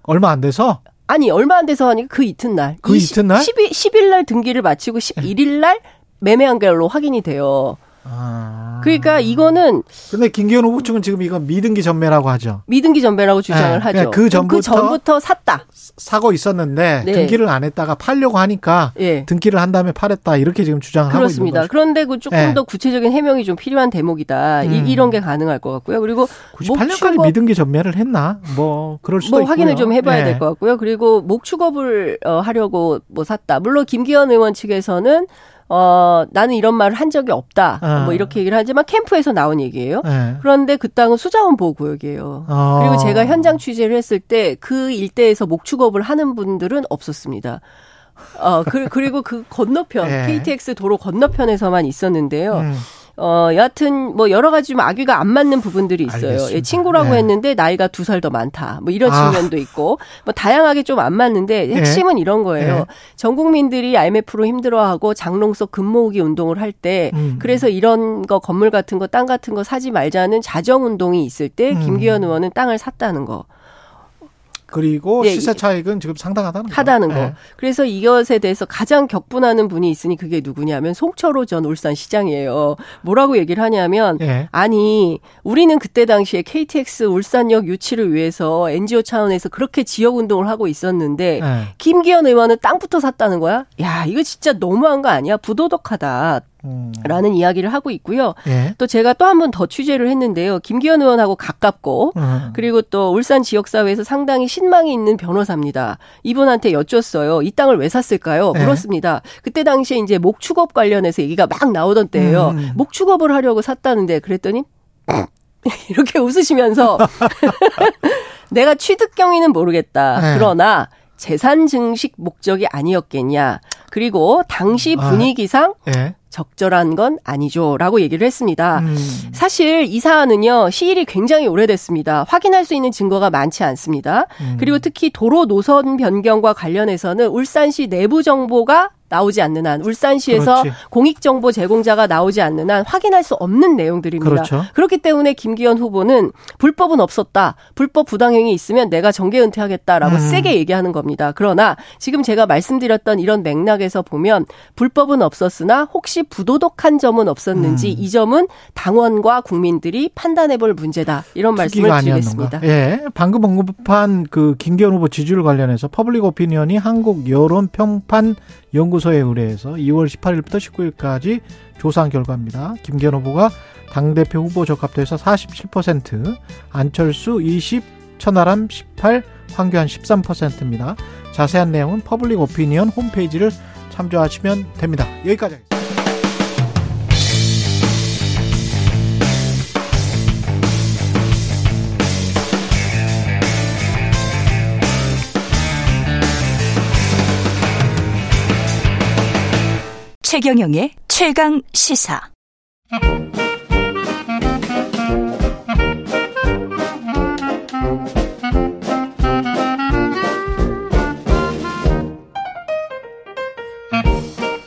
얼마 안 돼서 아니 얼마 안 돼서 하니까 그 이튿날 그 이튿날? 10일 10일 날 등기를 마치고 11일 날 매매한 걸로 확인이 돼요. 아. 그러니까 이거는 근데 김기현 후보 측은 지금 이거 미등기 전매라고 하죠. 미등기 전배라고 주장을 네, 하죠. 그 전부터- 그 전부터 샀다. 사고 있었는데 네. 등기를 안 했다가 팔려고 하니까 예. 등기를 한 다음에 팔았다 이렇게 지금 주장을 그렇습니다. 하고 거죠. 그런데 그 조금 네. 더 구체적인 해명이 좀 필요한 대목이다. 음. 이, 이런 게 가능할 것 같고요. 그리고 98년까지 목축업- 미등기 전매를 했나? 뭐 그럴 수도 뭐 있고요. 확인을 좀 해봐야 예. 될것 같고요. 그리고 목축업을 어, 하려고 뭐 샀다. 물론 김기현 의원 측에서는 어 나는 이런 말을 한 적이 없다. 아. 뭐 이렇게 얘기를 하지만 캠프에서 나온 얘기예요. 예. 그런데 그 땅은 수자원 보호구역이에요. 어. 그리고 제가 현장 취재를 했을 때 그 일대에서 목축업을 하는 분들은 없었습니다. 어, 그, 그리고 그 건너편, 예. KTX 도로 건너편에서만 있었는데요. 음. 어, 여하튼 뭐 여러 가지 좀 악의가 안 맞는 부분들이 있어요. 예, 친구라고 네. 했는데 나이가 두 살 더 많다. 뭐 이런 아. 측면도 있고 뭐 다양하게 좀 안 맞는데 핵심은 이런 거예요. 네. 전 국민들이 IMF로 힘들어하고 장롱속 금모으기 운동을 할때 음. 그래서 이런 거 건물 같은 거 땅 같은 거 사지 말자는 자정 운동이 있을 때 음. 김기현 의원은 땅을 샀다는 거. 그리고 예, 시세 차익은 지금 상당하다는 거. 하다는 거. 예. 그래서 이것에 대해서 가장 격분하는 분이 있으니 그게 누구냐면 송철호 전 울산 시장이에요. 뭐라고 얘기를 하냐면 예. 아니 우리는 그때 당시에 KTX 울산역 유치를 위해서 NGO 차원에서 그렇게 지역 운동을 하고 있었는데 예. 김기현 의원은 땅부터 샀다는 거야? 야 이거 진짜 너무한 거 아니야? 부도덕하다. 음. 라는 이야기를 하고 있고요. 예. 또 제가 또 한 번 더 취재를 했는데요. 김기현 의원하고 가깝고 음. 그리고 또 울산 지역 사회에서 상당히 신망이 있는 변호사입니다. 이분한테 여쭈었어요. 이 땅을 왜 샀을까요? 네. 물었습니다. 그때 당시에 이제 목축업 관련해서 얘기가 막 나오던 때예요. 음. 목축업을 하려고 샀다는데 그랬더니 <laughs> 이렇게 웃으시면서 <laughs> 내가 취득 경위는 모르겠다. 네. 그러나 재산 증식 목적이 아니었겠냐. 그리고 당시 아. 분위기상 예. 적절한 건 아니죠라고 얘기를 했습니다. 음. 사실 이 사안은요 시일이 굉장히 오래됐습니다. 확인할 수 있는 증거가 많지 않습니다. 음. 그리고 특히 도로 노선 변경과 관련해서는 울산시 내부 정보가 나오지 않는 한 울산시에서 그렇지. 공익정보 제공자가 나오지 않는 한 확인할 수 없는 내용들입니다. 그렇죠. 그렇기 때문에 김기현 후보는 불법은 없었다. 불법 부당행위 있으면 내가 정계 은퇴하겠다라고 음. 세게 얘기하는 겁니다. 그러나 지금 제가 말씀드렸던 이런 맥락에서 보면 불법은 없었으나 혹시 부도덕한 점은 없었는지 음. 이 점은 당원과 국민들이 판단해 볼 문제다. 이런 말씀을 드리겠습니다. 예. 방금 언급한 그 김기현 후보 지지율 관련해서 퍼블릭 오피니언이 한국 여론 평판 연구소에 의뢰해서 2월 18일부터 19일까지 조사한 결과입니다. 김기현 후보가 당대표 후보 적합도에서 47%, 안철수 20, 천하람 18, 황교안 13%입니다. 자세한 내용은 퍼블릭 오피니언 홈페이지를 참조하시면 됩니다. 여기까지 하겠습니다. 최경영의 최강 시사.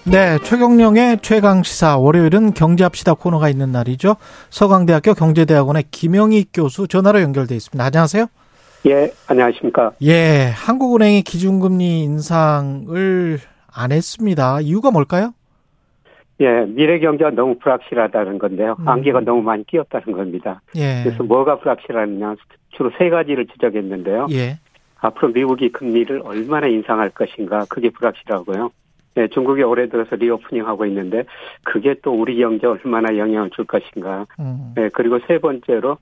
네, 최경령의 최강 시사 월요일은 경제합시다 코너가 있는 날이죠. 서강대학교 경제대학원의 김영희 교수 전화로 연결돼 있습니다. 안녕하세요. 예, 안녕하십니까. 예, 한국은행이 기준금리 인상을 안 했습니다. 이유가 뭘까요? 예, 미래 경제가 너무 불확실하다는 건데요. 음. 안개가 너무 많이 끼었다는 겁니다. 예. 그래서 뭐가 불확실하느냐 주로 세 가지를 지적했는데요. 예. 앞으로 미국이 금리를 얼마나 인상할 것인가 그게 불확실하고요. 네, 중국이 올해 들어서 reopening 하고 있는데 그게 또 우리 경제에 얼마나 영향을 줄 것인가. 음. 네, 그리고 세 번째로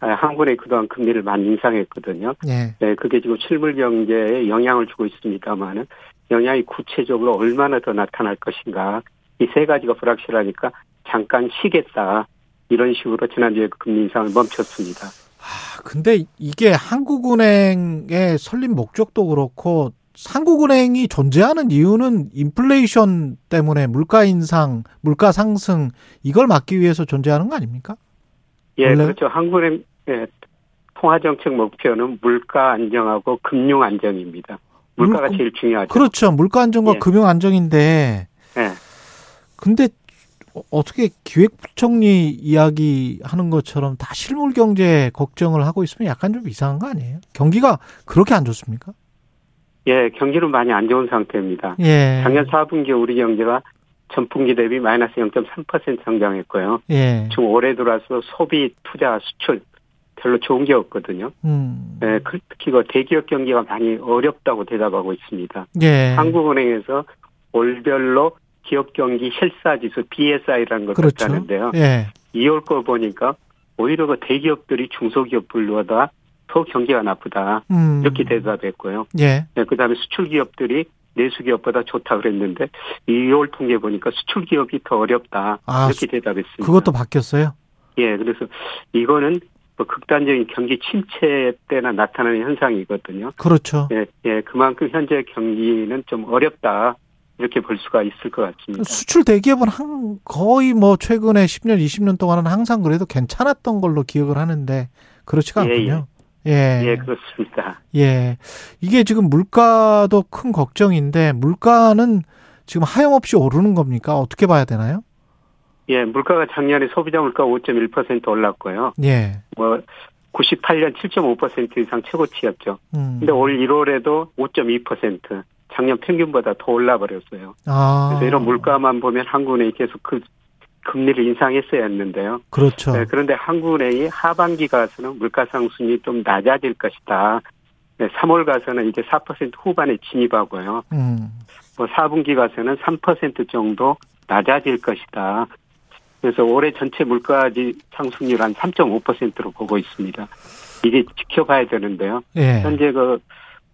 아, 한국은행이 그동안 금리를 많이 인상했거든요. 예. 네, 그게 지금 실물 경제에 영향을 주고 있습니다만은 영향이 구체적으로 얼마나 더 나타날 것인가. 이 세 가지가 불확실하니까 잠깐 쉬겠다. 이런 식으로 지난주에 그 금리 인상을 멈췄습니다. 아, 근데 이게 한국은행의 설립 목적도 그렇고 한국은행이 존재하는 이유는 인플레이션 때문에 물가 인상, 물가 상승 이걸 막기 위해서 존재하는 거 아닙니까? 예, 원래- 그렇죠. 한국은행 예, 통화 정책 목표는 물가 안정하고 금융 안정입니다. 물가가 물가- 제일 중요하죠. 그렇죠. 물가 안정과 예. 금융 안정인데 예. 근데 어- 어떻게 기획부총리 이야기 하는 것처럼 다 실물 경제 걱정을 하고 있으면 약간 좀 이상한 거 아니에요? 경기가 그렇게 안 좋습니까? 예, 경기는 많이 안 좋은 상태입니다. 예. 작년 4분기 우리 경제가 전분기 대비 마이너스 0.3% 성장했고요. 예. 지금 올해 들어와서 소비, 투자, 수출 별로 좋은 게 없거든요. 음. 예, 그- 특히 그 대기업 경기가 많이 어렵다고 대답하고 있습니다. 예. 한국은행에서 월별로 기업 경기 실사 지수 BSI라는 걸 그렇죠. 갖다는데요. 예. 2월 거 보니까 오히려 그 대기업들이 중소기업들보다 더 경기가 나쁘다 음. 이렇게 대답했고요. 예. 네, 그다음에 수출 기업들이 내수 기업보다 좋다 그랬는데 2월 통계 보니까 수출 기업이 더 어렵다 아, 이렇게 대답했습니다. 그것도 바뀌었어요. 예, 그래서 이거는 뭐 극단적인 경기 침체 때나 나타나는 현상이거든요. 그렇죠. 예, 예, 그만큼 현재 경기는 좀 어렵다 이렇게 볼 수가 있을 것 같습니다. 수출 대기업은 한 거의 뭐 최근에 10년, 20년 동안은 항상 그래도 괜찮았던 걸로 기억을 하는데 그렇지가 예, 않군요. 예. 예, 그렇습니다. 예. 이게 지금 물가도 큰 걱정인데 물가는 지금 하염없이 오르는 겁니까? 어떻게 봐야 되나요? 예, 물가가 작년에 소비자 물가 5.1% 올랐고요. 예. 뭐 98년 7.5% 이상 최고치였죠. 음. 근데 올 1월에도 5.2% 작년 평균보다 더 올라 버렸어요. 아. 그래서 이런 물가만 보면 한국은행이 계속 그 금리를 인상했어야 했는데요. 그렇죠. 네, 그런데 한국은행이 하반기 가서는 물가 상승이 좀 낮아질 것이다. 네, 3월 가서는 이제 4% 후반에 진입하고요. 음. 뭐 4분기 가서는 3% 정도 낮아질 것이다. 그래서 올해 전체 물가지 상승률 한 3.5%로 보고 있습니다. 이게 지켜봐야 되는데요. 예. 현재 그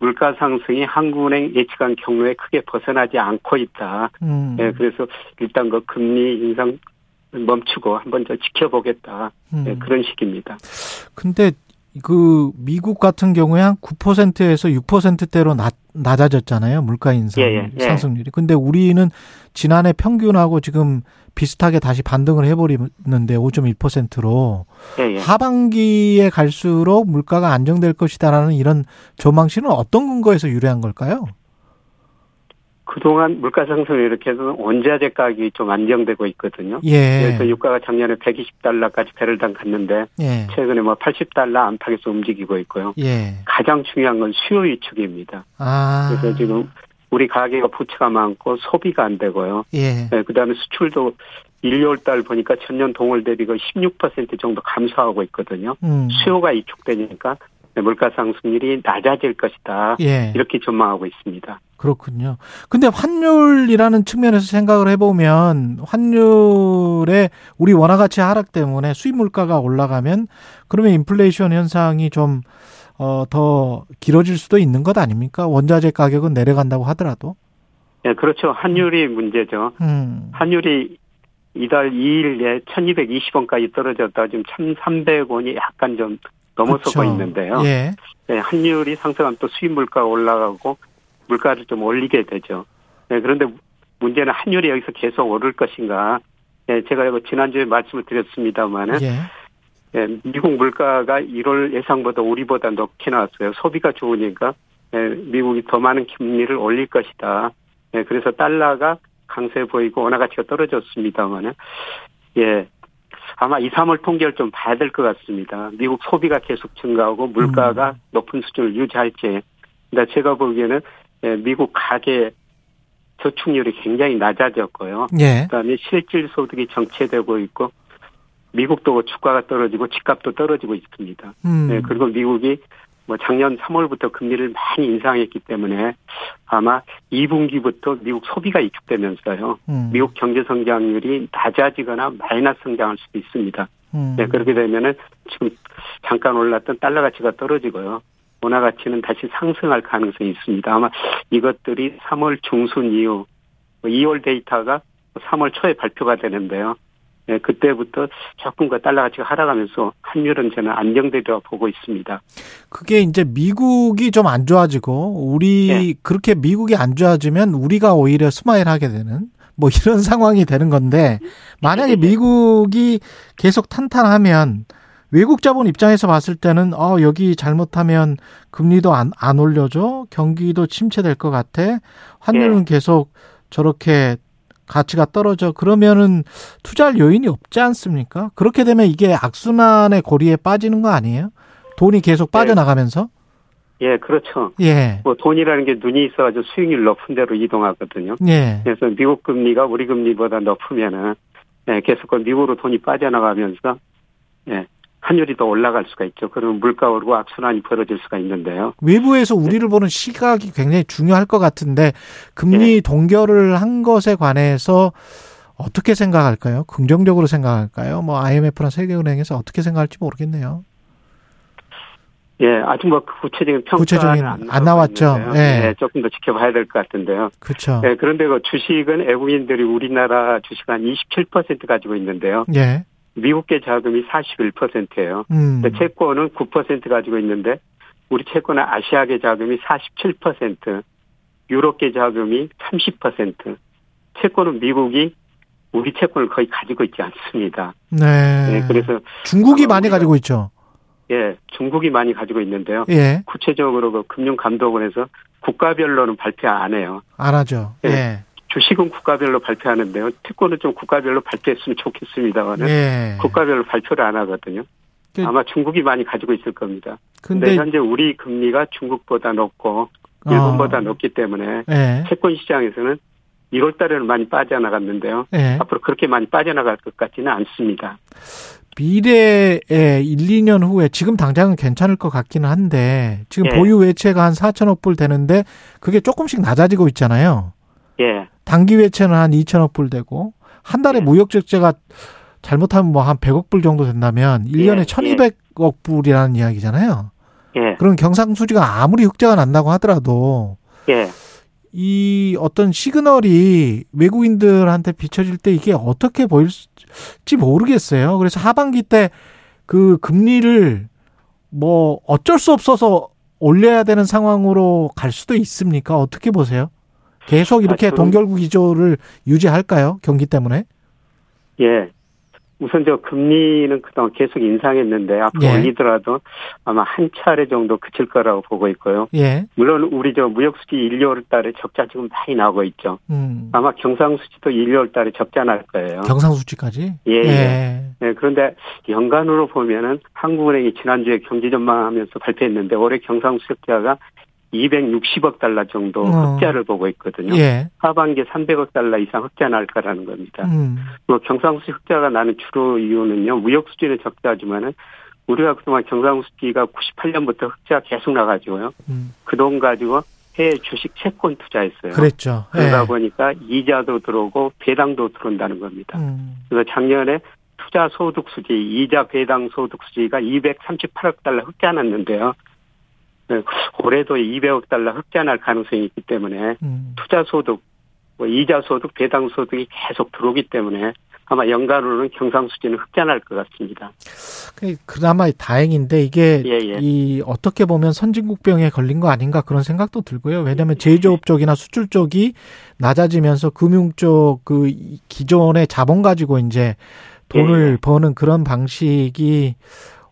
물가 상승이 한국은행 예측한 경로에 크게 벗어나지 않고 있다. 음. 네, 그래서 일단 그 금리 인상 멈추고 한번 더 지켜보겠다. 네, 음. 그런 식입니다. 근데 그 미국 같은 경우에 한 9%에서 6%대로 낮, 낮아졌잖아요. 물가 인상 예, 예, 예. 상승률이. 근데 우리는 지난해 평균하고 지금 비슷하게 다시 반등을 해버리는데 5.1%로 예, 예. 하반기에 갈수록 물가가 안정될 것이다라는 이런 전망치는 어떤 근거에서 유래한 걸까요? 그동안 물가 상승을 이렇게 해서 원자재 가격이 좀 안정되고 있거든요. 예. 그래서 유가가 작년에 120달러까지 배럴당 갔는데 예. 최근에 뭐 80달러 안팎에서 움직이고 있고요. 예. 가장 중요한 건 수요 위축입니다. 아. 그래서 지금 우리 가계가 부채가 많고 소비가 안 되고요. 예. 네, 그다음에 수출도 1, 2월 달 보니까 전년 동월 대비 거의 16% 정도 감소하고 있거든요. 음. 수요가 위축되니까 물가 상승률이 낮아질 것이다. 예. 이렇게 전망하고 있습니다. 그렇군요. 근데 환율이라는 측면에서 생각을 해보면 환율의 우리 원화 가치 하락 때문에 수입 물가가 올라가면 그러면 인플레이션 현상이 좀 어, 더 길어질 수도 있는 것 아닙니까? 원자재 가격은 내려간다고 하더라도. 예, 그렇죠. 환율이 문제죠. 음. 환율이 이달 2일에 1220원까지 떨어졌다 지금 1300원이 약간 좀 넘어서고 그렇죠. 있는데요. 예. 네, 환율이 상승하면 또 수입 물가가 올라가고 물가를 좀 올리게 되죠. 네, 그런데 문제는 환율이 여기서 계속 오를 것인가. 네, 제가 지난주에 말씀을 드렸습니다만은 예. 네, 미국 물가가 1월 예상보다 우리보다 높게 나왔어요. 소비가 좋으니까 네, 미국이 더 많은 금리를 올릴 것이다. 네, 그래서 달러가 강세 보이고 원화 가치가 떨어졌습니다만은 예. 아마 2, 3월 통계를 좀 봐야 될 것 같습니다. 미국 소비가 계속 증가하고 물가가 음. 높은 수준을 유지할지. 근데 제가 보기에는 예, 미국 가계 저축률이 굉장히 낮아졌고요. 예. 그다음에 실질 소득이 정체되고 있고 미국도 주가가 떨어지고 집값도 떨어지고 있습니다. 음. 네, 그리고 미국이 뭐 작년 3월부터 금리를 많이 인상했기 때문에 아마 2분기부터 미국 소비가 위축되면서요. 음. 미국 경제 성장률이 낮아지거나 마이너스 성장할 수도 있습니다. 음. 네, 그렇게 되면은 지금 잠깐 올랐던 달러 가치가 떨어지고요. 원화 가치는 다시 상승할 가능성이 있습니다. 아마 이것들이 3월 중순 이후 2월 데이터가 3월 초에 발표가 되는데요. 네, 그때부터 조금과 달러 가치가 하락하면서 환율은 저는 안정되리라 보고 있습니다. 그게 이제 미국이 좀 안 좋아지고 우리 네. 그렇게 미국이 안 좋아지면 우리가 오히려 스마일하게 되는 뭐 이런 <laughs> 상황이 되는 건데 만약에 미국이 계속 탄탄하면 외국 자본 입장에서 봤을 때는 어 여기 잘못하면 금리도 안, 안 올려줘 경기도 침체될 것 같아 환율은 계속 저렇게 가치가 떨어져 그러면은 투자할 요인이 없지 않습니까? 그렇게 되면 이게 악순환의 고리에 빠지는 거 아니에요? 돈이 계속 빠져나가면서 예, 그렇죠. 예. 뭐 돈이라는 게 눈이 있어가지고 수익률 높은 데로 이동하거든요. 예. 그래서 미국 금리가 우리 금리보다 높으면은 예, 계속 그 미국으로 돈이 빠져나가면서 예, 환율이 더 올라갈 수가 있죠. 그러면 물가 오르고 악순환이 벌어질 수가 있는데요. 외부에서 우리를 보는 시각이 굉장히 중요할 것 같은데 금리 동결을 한 것에 관해서 어떻게 생각할까요? 긍정적으로 생각할까요? 뭐 IMF나 세계은행에서 어떻게 생각할지 모르겠네요. 예, 아직 뭐 구체적인 평가는 구체적인 안, 안 나왔죠. 예. 예, 조금 더 지켜봐야 될 것 같은데요. 그렇죠. 예, 그런데 그 주식은 외국인들이 우리나라 주식 한 27% 가지고 있는데요. 예. 미국계 자금이 41%예요. 음. 근데 채권은 9% 가지고 있는데 우리 채권은 아시아계 자금이 47%, 유럽계 자금이 30%. 채권은 미국이 우리 채권을 거의 가지고 있지 않습니다. 네. 예, 그래서 중국이 많이 가지고 있죠. 예, 중국이 많이 가지고 있는데요. 예. 구체적으로 그 금융감독원에서 국가별로는 발표 안 해요. 안 하죠. 예. 예. 주식은 국가별로 발표하는데요. 채권은 좀 국가별로 발표했으면 좋겠습니다만은 예. 국가별로 발표를 안 하거든요. 그- 아마 중국이 많이 가지고 있을 겁니다. 근데, 근데 현재 우리 금리가 중국보다 높고 어. 일본보다 높기 때문에 예. 채권 시장에서는 1월 달에는 많이 빠져나갔는데요. 예. 앞으로 그렇게 많이 빠져나갈 것 같지는 않습니다. 미래에 1, 2년 후에 지금 당장은 괜찮을 것 같기는 한데 지금 예. 보유 외채가 한 4천억 불 되는데 그게 조금씩 낮아지고 있잖아요. 예, 단기 외채는 한 2천억 불 되고 한 달에 예. 무역 적재가 잘못하면 뭐 한 100억 불 정도 된다면 1년에 예, 1200억 불이라는 이야기잖아요. 예, 그런 경상수지가 아무리 흑자가 난다고 하더라도 예. 이 어떤 시그널이 외국인들한테 비춰질 때 이게 어떻게 보일지 모르겠어요. 그래서 하반기 때 그 금리를 뭐 어쩔 수 없어서 올려야 되는 상황으로 갈 수도 있습니까? 어떻게 보세요? 계속 이렇게 동결구 기조를 유지할까요? 경기 때문에? 예. 우선 저 금리는 그동안 계속 인상했는데 앞으로 예. 올리더라도 아마 한 차례 정도 그칠 거라고 보고 있고요. 예. 물론 우리 저 무역수지 1, 2월 달에 적자 지금 많이 나오고 있죠. 음. 아마 경상수지도 1, 2월 달에 적자 날 거예요. 경상수지까지? 예, 예. 예. 네, 그런데 연간으로 보면은 한국은행이 지난주에 경제 전망하면서 발표했는데 올해 경상수적자가 260억 달러 정도 어. 흑자를 보고 있거든요. 예. 하반기에 300억 달러 이상 흑자 날 거라는 겁니다. 음. 뭐 경상수지 흑자가 나는 주로 이유는요. 무역 수지는 적자지만은 우리가 그동안 경상수지가 98년부터 흑자 계속 나가지고요. 음. 그돈 가지고 해외 주식 채권 투자했어요. 그랬죠. 그러다 예. 보니까 이자도 들어오고 배당도 들어온다는 겁니다. 음. 그래서 작년에 투자 소득 수지, 이자 배당 소득 수지가 238억 달러 흑자 났는데요. 네, 올해도 200억 달러 흑자 날 가능성이 있기 때문에 음. 투자 소득, 뭐 이자 소득, 배당 소득이 계속 들어오기 때문에 아마 연간으로는 경상수지는 흑자 날 것 같습니다. 그- 그나마 다행인데 이게 예, 예. 이 어떻게 보면 선진국병에 걸린 거 아닌가 그런 생각도 들고요. 왜냐하면 제조업 쪽이나 수출 쪽이 낮아지면서 금융 쪽 그 기존의 자본 가지고 이제 돈을 예, 예. 버는 그런 방식이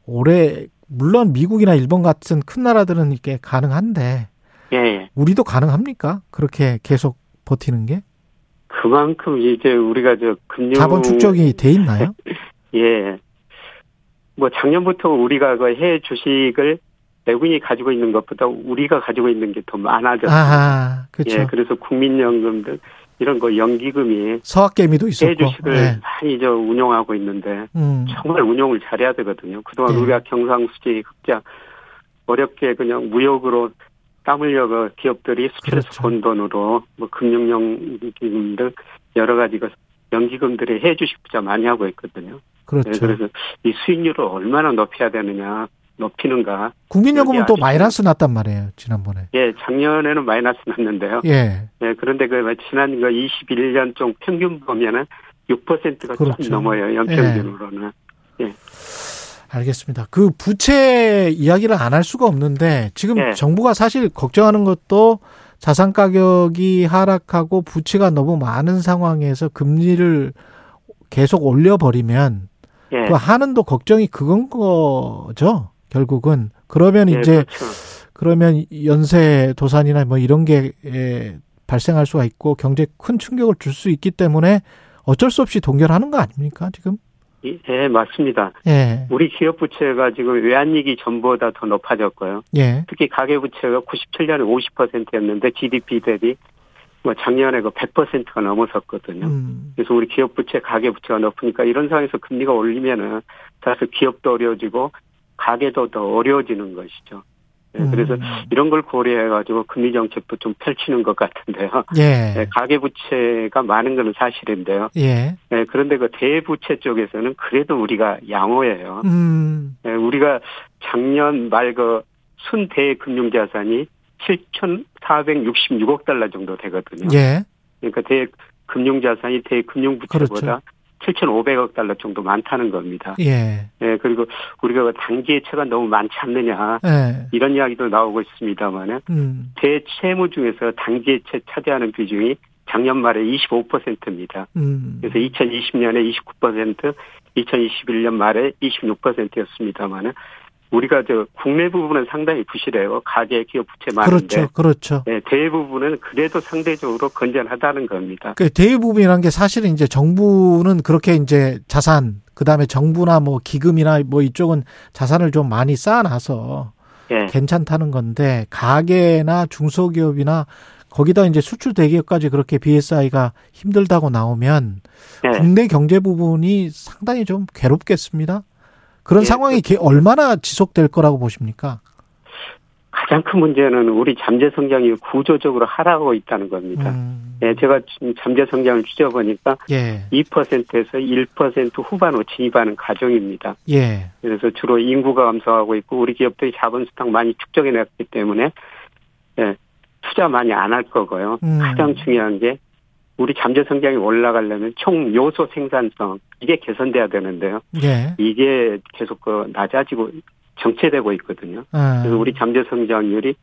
올해 물론 미국이나 일본 같은 큰 나라들은 이게 가능한데 예, 예. 우리도 가능합니까? 그렇게 계속 버티는 게? 그만큼 이제 우리가 저 금융 자본 축적이 돼 있나요? <laughs> 예. 뭐 작년부터 우리가 그 해외 주식을 외국인이 가지고 있는 것보다 우리가 가지고 있는 게 더 많아졌어요. 아, 그렇죠. 예, 그래서 국민연금 등 이런 거 연기금이 서학개미도 있었고. 주식을 네. 많이 저 운용하고 있는데 음. 정말 운용을 잘해야 되거든요. 그동안 네. 우리가 경상수지 흑자 어렵게 그냥 무역으로 땀 흘려 그 기업들이 수출해서 그렇죠. 번 돈으로 뭐 금융연기금 등 여러 가지 그 연기금들이 해외 주식 투자 많이 하고 있거든요. 그렇죠. 네, 그래서 이 수익률을 얼마나 높여야 되느냐 높이는가. 국민연금은 또 마이너스 났단 말이에요, 지난번에. 예, 작년에는 마이너스 났는데요. 예. 예, 그런데 그 지난 그 21년 좀 평균 보면은 6%가 그렇죠. 좀 넘어요. 연평균으로는. 예. 알겠습니다. 그 부채 이야기를 안 할 수가 없는데 지금 예. 정부가 사실 걱정하는 것도 자산 가격이 하락하고 부채가 너무 많은 상황에서 금리를 계속 올려버리면 예. 그 하는도 걱정이 그건 거죠. 결국은 그러면 예, 이제 그렇죠. 그러면 연쇄 도산이나 뭐 이런 게 에, 발생할 수가 있고 경제에 큰 충격을 줄 수 있기 때문에 어쩔 수 없이 동결하는 거 아닙니까 지금? 예, 예, 맞습니다. 예, 우리 기업 부채가 지금 외환위기 전보다 더 높아졌고요. 예, 특히 가계 부채가 97년에 50%였는데 GDP 대비 뭐 작년에 그 100%가 넘어섰거든요. 음, 그래서 우리 기업 부채, 가계 부채가 높으니까 이런 상황에서 금리가 올리면은 사실 기업도 어려워지고 가계도 더 어려워지는 것이죠. 예, 음. 그래서 이런 걸 고려해가지고 금리 정책도 좀 펼치는 것 같은데요. 예, 예, 가계 부채가 많은 것은 사실인데요. 예, 예, 그런데 그 대부채 쪽에서는 그래도 우리가 양호해요. 음, 예, 우리가 작년 말 그 순대 금융자산이 7,466억 달러 정도 되거든요. 예, 그러니까 대 금융자산이 대 금융부채보다 그렇죠. 7,500억 달러 정도 많다는 겁니다. 예, 예, 그리고 우리가 그 단기예채가 너무 많지 않느냐. 예, 이런 이야기도 나오고 있습니다만은 음, 대채무 중에서 단기예채 차지하는 비중이 작년 말에 25%입니다. 음, 그래서 2020년에 29%, 2021년 말에 26%였습니다만은 우리가 저 국내 부분은 상당히 부실해요. 가계 기업 부채 많은데 그렇죠, 그렇죠. 네, 대부분은 그래도 상대적으로 건전하다는 겁니다. 그 대부분이란 게 사실은 이제 정부는 그렇게 이제 자산 그다음에 정부나 뭐 기금이나 뭐 이쪽은 자산을 좀 많이 쌓아놔서 예, 괜찮다는 건데 가게나 중소기업이나 거기다 이제 수출 대기업까지 그렇게 BSI가 힘들다고 나오면 예. 국내 경제 부분이 상당히 좀 괴롭겠습니다. 그런 예, 상황이 게- 얼마나 지속될 거라고 보십니까? 가장 큰 문제는 우리 잠재 성장이 구조적으로 하락하고 있다는 겁니다. 음, 예, 제가 잠재 성장을 추려보니까 예, 2%에서 1% 후반으로 진입하는 가정입니다. 예, 그래서 주로 인구가 감소하고 있고 우리 기업들이 자본 수당 많이 축적해냈기 때문에 예, 투자 많이 안 할 거고요. 음. 가장 중요한 게 우리 잠재 성장이 올라가려면 총 요소 생산성 이게 개선돼야 되는데요. 예. 이게 계속 그 낮아지고 정체되고 있거든요. 아, 그래서 우리 잠재 성장률이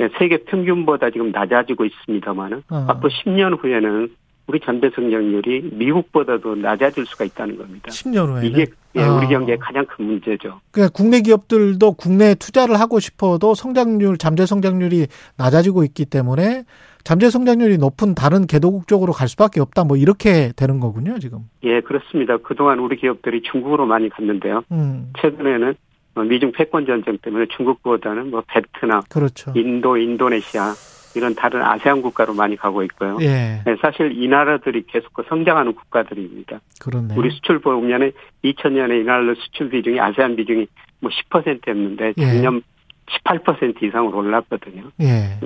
예, 세계 평균보다 지금 낮아지고 있습니다만은 어. 앞으로 10년 후에는 우리 잠재 성장률이 미국보다도 낮아질 수가 있다는 겁니다. 10년 후에는 이게 예, 아. 우리 경제의 가장 큰 문제죠. 그러니까 국내 기업들도 국내에 투자를 하고 싶어도 성장률, 잠재 성장률이 낮아지고 있기 때문에 잠재 성장률이 높은 다른 개도국 쪽으로 갈 수밖에 없다. 뭐 이렇게 되는 거군요, 지금. 예, 그렇습니다. 그동안 우리 기업들이 중국으로 많이 갔는데요. 음, 최근에는 어, 미중 패권 전쟁 때문에 중국보다는 뭐 베트남, 그렇죠. 인도, 인도네시아 이런 다른 아세안 국가로 많이 가고 있고요. 예, 네, 사실 이 나라들이 계속 그 성장하는 국가들입니다. 그렇네. 우리 수출 보면은 2000년에 이 나라 수출 비중이 아세안 비중이 뭐 10%였는데 예. 작년 18% 이상으로 올랐거든요. 예,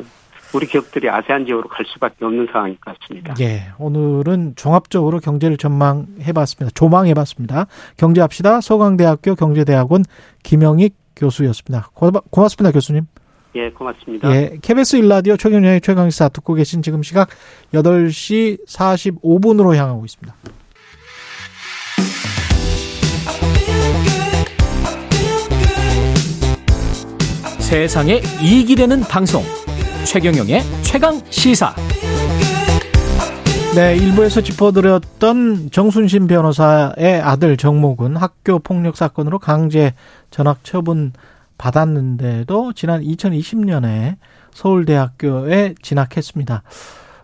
우리 기업들이 아세안 지역으로 갈 수밖에 없는 상황인 것 같습니다. 예. 오늘은 종합적으로 경제를 전망해봤습니다. 조망해봤습니다. 경제합시다. 서강대학교 경제대학원 김영익 교수였습니다. 고마- 고맙습니다, 교수님. 예, 고맙습니다. 예, KBS 일라디오 최경영의 최강시사 듣고 계신 지금 시각 8시 45분으로 향하고 있습니다. 세상에 이익이 되는 방송 최경영의 최강 시사 네, 일부에서 짚어드렸던 정순신 변호사의 아들 정모군 학교 폭력 사건으로 강제 전학 처분 받았는데도 지난 2020년에 서울대학교에 진학했습니다.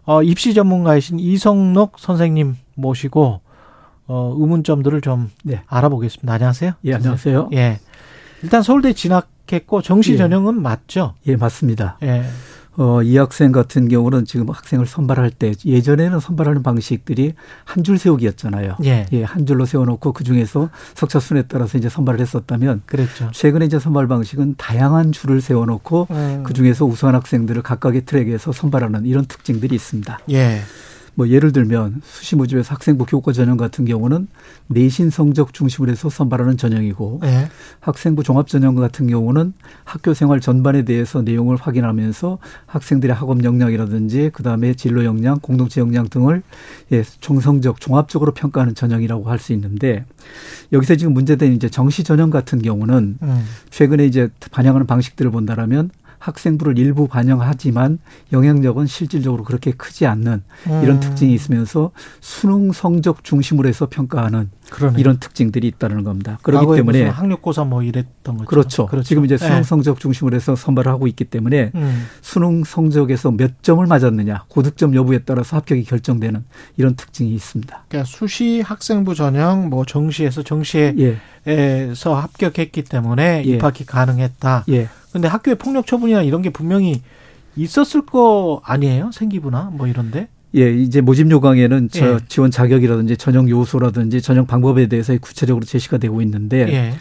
어, 입시 전문가이신 이성록 선생님 모시고 어, 의문점들을 좀 네. 알아보겠습니다. 안녕하세요. 예, 안녕하세요. 예. 일단 서울대 진학했고 정시 예. 전형은 맞죠? 예, 맞습니다. 예. 어, 이 학생 같은 경우는 지금 학생을 선발할 때 예전에는 선발하는 방식들이 한 줄 세우기였잖아요. 예. 예, 한 줄로 세워놓고 그 중에서 석차 순에 따라서 이제 선발을 했었다면 그랬죠. 최근에 이제 선발 방식은 다양한 줄을 세워놓고 음. 그 중에서 우수한 학생들을 각각의 트랙에서 선발하는 이런 특징들이 있습니다. 예. 뭐 예를 들면 수시 모집에서 학생부 교과 전형 같은 경우는 내신 성적 중심으로 해서 선발하는 전형이고 네. 학생부 종합 전형 같은 경우는 학교 생활 전반에 대해서 내용을 확인하면서 학생들의 학업 역량이라든지 그다음에 진로 역량, 공동체 역량 등을 예, 총성적 종합적으로 평가하는 전형이라고 할 수 있는데 여기서 지금 문제된 이제 정시 전형 같은 경우는 음. 최근에 이제 반영하는 방식들을 본다라면 학생부를 일부 반영하지만 영향력은 실질적으로 그렇게 크지 않는 음. 이런 특징이 있으면서 수능 성적 중심으로 해서 평가하는 그러네요. 이런 특징들이 있다는 겁니다. 그렇기 때문에 학력고사 뭐 이랬던 거죠. 그렇죠. 그렇죠. 지금 이제 수능 네. 성적 중심으로 해서 선발을 하고 있기 때문에 음. 수능 성적에서 몇 점을 맞았느냐, 고득점 여부에 따라서 합격이 결정되는 이런 특징이 있습니다. 그러니까 수시 학생부 전형 뭐 정시에서 정시에서 예. 합격했기 때문에 예. 입학이 가능했다. 예. 근데 학교의 폭력 처분이나 이런 게 분명히 있었을 거 아니에요? 생기부나 뭐 이런데? 예, 이제 모집 요강에는 저 예. 지원 자격이라든지 전형 요소라든지 전형 방법에 대해서 구체적으로 제시가 되고 있는데 예.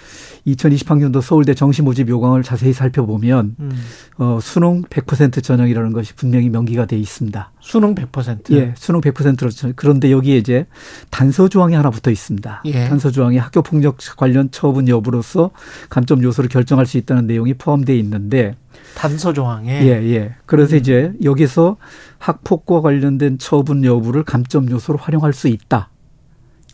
2020학년도 서울대 정시 모집 요강을 자세히 살펴보면 음. 어, 수능 100% 전형이라는 것이 분명히 명기가 돼 있습니다. 수능 100%? 예, 수능 100%로 그런데 여기에 이제 단서 조항이 하나 붙어 있습니다. 예. 단서 조항이 학교 폭력 관련 처분 여부로서 감점 요소를 결정할 수 있다는 내용이 포함되어 있는데 단서 조항에 예, 예. 그래서 음. 이제 여기서 학폭과 관련된 처분 여부를 감점 요소로 활용할 수 있다.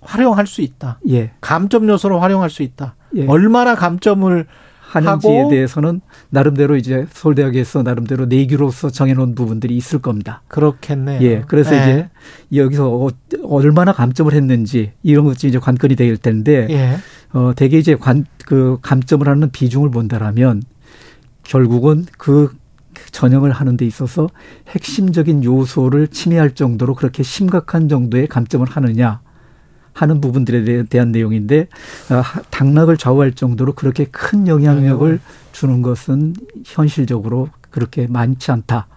활용할 수 있다. 예. 감점 요소로 활용할 수 있다. 예. 얼마나 감점을 하는지에 대해서는 나름대로 이제 서울대학에서 나름대로 내규로서 정해놓은 부분들이 있을 겁니다. 그렇겠네요. 예. 그래서 네. 이제 여기서 어, 얼마나 감점을 했는지 이런 것이 이제 관건이 될 텐데, 예. 어, 대개 이제 관, 그 감점을 하는 비중을 본다라면 결국은 그 전형을 하는 데 있어서 핵심적인 요소를 침해할 정도로 그렇게 심각한 정도의 감점을 하느냐 하는 부분들에 대한 내용인데 어, 당락을 좌우할 정도로 그렇게 큰 영향력을 주는 것은 현실적으로 그렇게 많지 않다.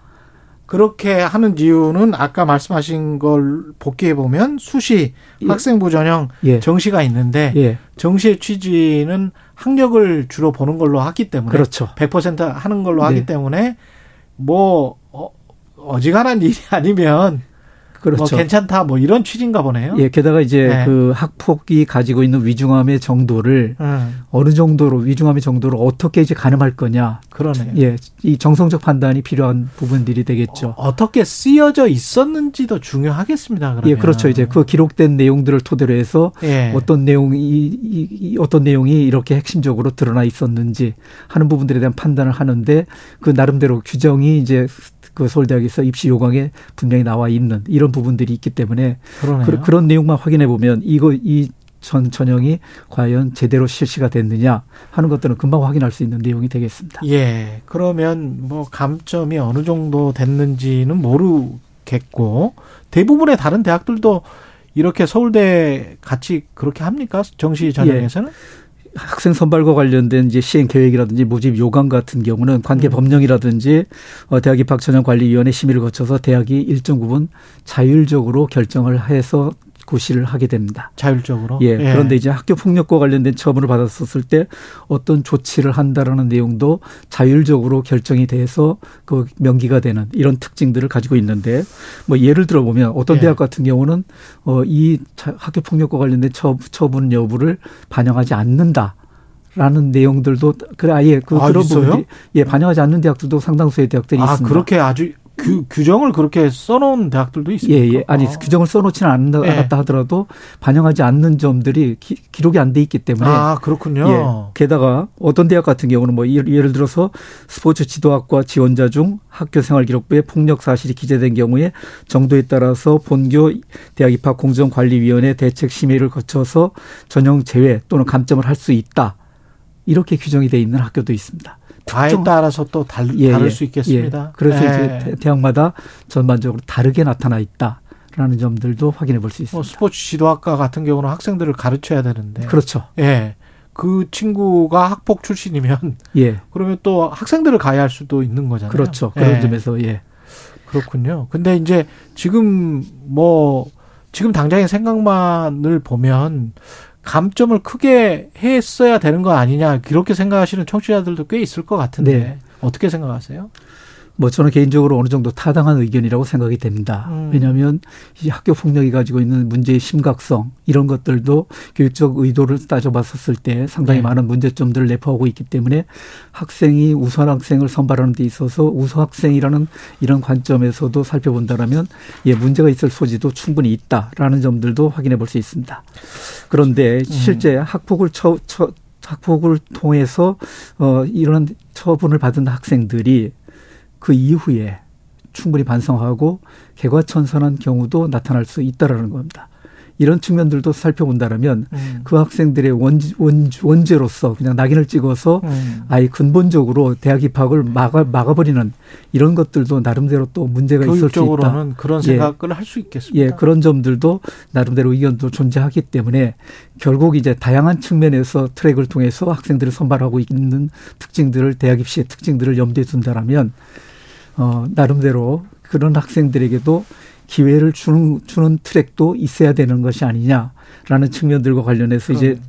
그렇게 하는 이유는 아까 말씀하신 걸 복귀해 보면 수시 예. 학생부 전형 예. 정시가 있는데 예. 정시의 취지는 학력을 주로 보는 걸로 하기 때문에 그렇죠. 100% 하는 걸로 네. 하기 때문에 뭐 어, 어지간한 <laughs> 일이 아니면 그렇죠. 뭐 괜찮다 뭐 이런 취지인가 보네요. 예, 게다가 이제 네. 그 학폭이 가지고 있는 위중함의 정도를 음. 어느 정도로 위중함의 정도를 어떻게 이제 가늠할 거냐. 그러네요. 예, 이 정성적 판단이 필요한 부분들이 되겠죠. 어, 떻게 쓰여져 있었는지도 중요하겠습니다. 그러면. 예, 그렇죠. 이제 그 기록된 내용들을 토대로 해서 예. 어떤 내용이 이, 이, 어떤 내용이 이렇게 핵심적으로 드러나 있었는지 하는 부분들에 대한 판단을 하는데 그 나름대로 규정이 이제 그 서울대학에서 입시 요강에 분명히 나와 있는 이런 부분들이 있기 때문에 그, 그런 내용만 확인해 보면 이거 이 전 전형이 과연 제대로 실시가 됐느냐 하는 것들은 금방 확인할 수 있는 내용이 되겠습니다. 예. 그러면 뭐 감점이 어느 정도 됐는지는 모르겠고 대부분의 다른 대학들도 이렇게 서울대 같이 그렇게 합니까? 정시 전형에서는? 예. 학생 선발과 관련된 이제 시행 계획이라든지 모집 요강 같은 경우는 관계 음. 법령이라든지 어, 대학 입학 전형 관리위원회 심의를 거쳐서 대학이 일정 부분 자율적으로 결정을 해서 고시를 하게 됩니다. 자율적으로. 예. 예. 그런데 이제 학교 폭력과 관련된 처분을 받았었을 때 어떤 조치를 한다라는 내용도 자율적으로 결정이 돼서 그 명기가 되는 이런 특징들을 가지고 있는데 뭐 예를 들어 보면 어떤 예. 대학 같은 경우는 어이 학교 폭력과 관련된 처, 처분 여부를 반영하지 않는다. 라는 내용들도 그 아예 그 아, 그런 부분들이 예 반영하지 않는 대학들도 상당수의 대학들이 아, 있습니다. 그렇게 아주 그 규정을 그렇게 써놓은 대학들도 있습니까? 예, 예. 아니 아. 규정을 써놓지는 않는다 예. 하더라도 반영하지 않는 점들이 기, 록이 안 돼 있기 때문에 아 그렇군요. 예. 게다가 어떤 대학 같은 경우는 뭐 예를 들어서 스포츠 지도학과 지원자 중 학교생활기록부에 폭력 사실이 기재된 경우에 정도에 따라서 본교 대학 입학 공정관리위원회 대책 심의를 거쳐서 전형 제외 또는 감점을 할 수 있다. 이렇게 규정이 돼 있는 학교도 있습니다. 과에 따라서 또 달, 예, 다를 예, 수 있겠습니다. 예. 그래서 예. 이제 대학마다 전반적으로 다르게 나타나 있다. 라는 점들도 확인해 볼 수 있습니다. 뭐 스포츠 지도학과 같은 경우는 학생들을 가르쳐야 되는데. 그렇죠. 예. 그 친구가 학폭 출신이면 <laughs> 예. 그러면 또 학생들을 가해할 수도 있는 거잖아요. 그렇죠. 그런 예. 점에서 예. 그렇군요. 근데 이제 지금 뭐 지금 당장의 생각만을 보면 감점을 크게 했어야 되는 거 아니냐 그렇게 생각하시는 청취자들도 꽤 있을 것 같은데 네. 어떻게 생각하세요? 뭐 저는 개인적으로 어느 정도 타당한 의견이라고 생각이 됩니다. 음. 왜냐하면 이 학교 폭력이 가지고 있는 문제의 심각성 이런 것들도 교육적 의도를 따져봤었을 때 상당히 네. 많은 문제점들을 내포하고 있기 때문에 학생이 우수한 학생을 선발하는 데 있어서 우수 학생이라는 이런 관점에서도 살펴본다라면 예 문제가 있을 소지도 충분히 있다라는 점들도 확인해 볼 수 있습니다. 그런데 음. 실제 학폭을 처, 처 학폭을 통해서 어 이런 처분을 받은 학생들이 그 이후에 충분히 반성하고 개과천선한 경우도 나타날 수 있다라는 겁니다. 이런 측면들도 살펴본다면 음. 그 학생들의 원, 원, 원죄로서 그냥 낙인을 찍어서 음. 아예 근본적으로 대학 입학을 막아, 막아버리는 이런 것들도 나름대로 또 문제가 있을 수 있다. 그런 예. 생각을 예. 할수 있겠습니다. 예, 그런 점들도 나름대로 의견도 존재하기 때문에 결국 이제 다양한 측면에서 트랙을 통해서 학생들을 선발하고 있는 특징들을 대학 입시의 특징들을 염두에 둔다라면 어, 나름대로 그런 학생들에게도 기회를 주는, 주는 트랙도 있어야 되는 것이 아니냐라는 측면들과 관련해서 그럼. 이제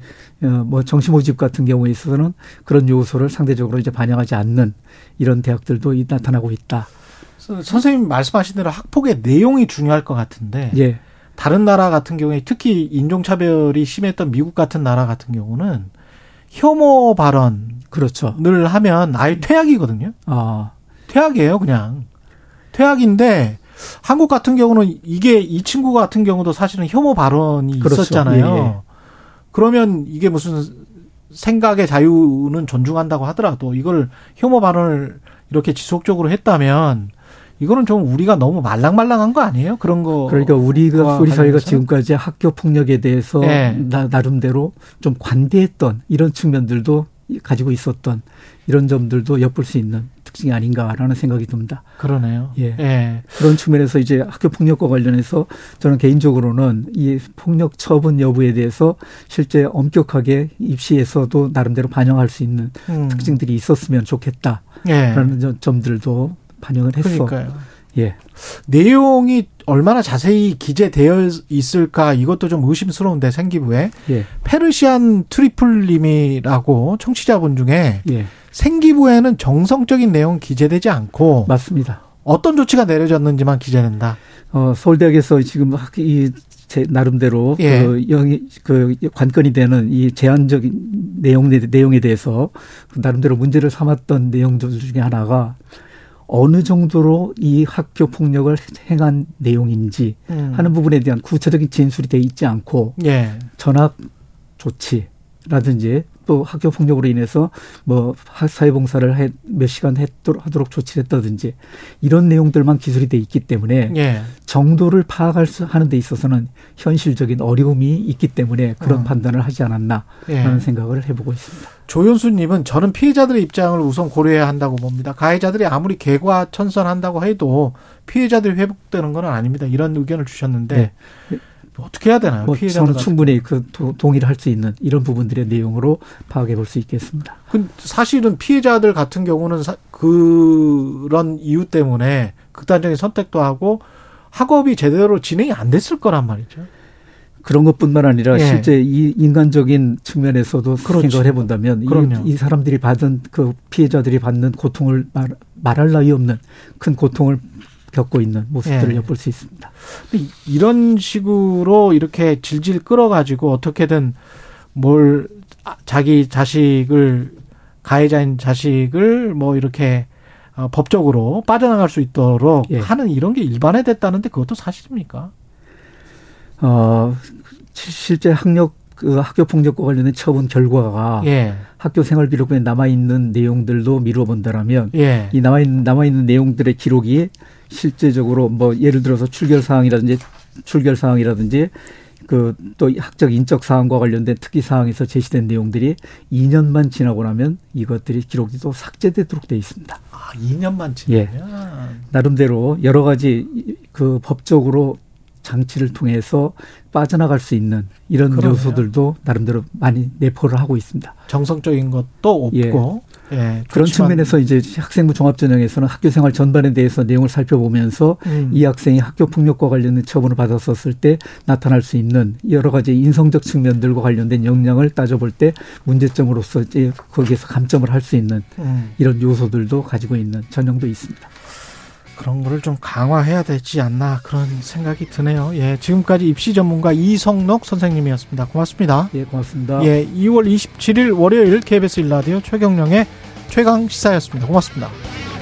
어, 뭐 정시 모집 같은 경우에 있어서는 그런 요소를 상대적으로 이제 반영하지 않는 이런 대학들도 나타나고 있다. 선생님 말씀하신 대로 학폭의 내용이 중요할 것 같은데 예. 다른 나라 같은 경우에 특히 인종차별이 심했던 미국 같은 나라 같은 경우는 혐오 발언을 그렇죠. 하면 아예 퇴학이거든요. 아. 퇴학이에요, 그냥. 퇴학인데 한국 같은 경우는 이게 이 친구 같은 경우도 사실은 혐오 발언이 그렇죠. 있었잖아요. 예, 예. 그러면 이게 무슨 생각의 자유는 존중한다고 하더라도 이걸 혐오 발언을 이렇게 지속적으로 했다면 이거는 좀 우리가 너무 말랑말랑한 거 아니에요? 그런 거. 그러니까 우리가 우리 사회가 지금까지 학교 폭력에 대해서 네. 나, 나름대로 좀 관대했던 이런 측면들도 가지고 있었던 이런 점들도 엿볼 수 있는 특징이 아닌가라는 생각이 듭니다. 그러네요. 예. 예. 그런 측면에서 이제 학교 폭력과 관련해서 저는 개인적으로는 이 폭력 처분 여부에 대해서 실제 엄격하게 입시에서도 나름대로 반영할 수 있는 음. 특징들이 있었으면 좋겠다라는 예. 점들도 반영을 했어. 그러니까요. 예. 내용이 얼마나 자세히 기재되어 있을까 이것도 좀 의심스러운데 생기부에 예. 페르시안 트리플 님이라고 청취자분 중에 예. 생기부에는 정성적인 내용 기재되지 않고 맞습니다. 어떤 조치가 내려졌는지만 기재된다. 어, 서울대학에서 지금 이 제 나름대로 예. 그 영이 그 관건이 되는 이 제한적인 내용 내용에 대해서 그 나름대로 문제를 삼았던 내용들 중에 하나가 어느 정도로 이 학교 폭력을 행한 내용인지 음. 하는 부분에 대한 구체적인 진술이 돼 있지 않고 예. 전학 조치라든지 또 학교 폭력으로 인해서 뭐 사회봉사를 해, 몇 시간 하도록 조치를 했다든지 이런 내용들만 기술이 돼 있기 때문에 예. 정도를 파악할 수 하는 데 있어서는 현실적인 어려움이 있기 때문에 그런 음. 판단을 하지 않았나라는 예. 생각을 해보고 있습니다. 조현수님은 저는 피해자들의 입장을 우선 고려해야 한다고 봅니다. 가해자들이 아무리 개과천선한다고 해도 피해자들이 회복되는 건 아닙니다. 이런 의견을 주셨는데 네. 어떻게 해야 되나요? 뭐 저는 충분히 그 동의를 할 수 있는 이런 부분들의 내용으로 파악해 볼 수 있겠습니다. 사실은 피해자들 같은 경우는 그런 이유 때문에 극단적인 선택도 하고 학업이 제대로 진행이 안 됐을 거란 말이죠. 그런 것뿐만 아니라 예. 실제 이 인간적인 측면에서도 그렇지. 생각을 해본다면 이, 이, 사람들이 받은 그 피해자들이 받는 고통을 말, 말할 나위 없는 큰 고통을 겪고 있는 모습들을 예. 엿볼 수 있습니다. 이런 식으로 이렇게 질질 끌어가지고 어떻게든 뭘 자기 자식을 가해자인 자식을 뭐 이렇게 어, 법적으로 빠져나갈 수 있도록 예. 하는 이런 게 일반화됐다는데 그것도 사실입니까? 어 실제 학력 그 학교 폭력과 관련된 처분 결과가 예. 학교 생활 기록부에 남아 있는 내용들도 미루어 본다라면 예. 이 남아 있는 남아 있는 내용들의 기록이 실제적으로 뭐 예를 들어서 출결 사항이라든지 출결 사항이라든지 그 또 학적 인적 사항과 관련된 특기 사항에서 제시된 내용들이 2년만 지나고 나면 이것들이 기록이 또 삭제되도록 돼 있습니다. 아, 2년만 지나면 예. 나름대로 여러 가지 그 법적으로 장치를 통해서 빠져나갈 수 있는 이런 그러네요. 요소들도 나름대로 많이 내포를 하고 있습니다. 정성적인 것도 없고 예. 예, 그런 측면에서 이제 학생부 종합전형에서는 학교 생활 전반에 대해서 내용을 살펴보면서 음. 이 학생이 학교 폭력과 관련된 처분을 받았었을 때 나타날 수 있는 여러 가지 인성적 측면들과 관련된 역량을 따져볼 때 문제점으로서 이제 거기에서 감점을 할 수 있는 음. 이런 요소들도 가지고 있는 전형도 있습니다. 그런 거를 좀 강화해야 되지 않나 그런 생각이 드네요. 예, 지금까지 입시 전문가 이성록 선생님이었습니다. 고맙습니다. 예, 고맙습니다. 예, 2월 27일 월요일 KBS 일라디오 최경령의 최강 시사였습니다. 고맙습니다.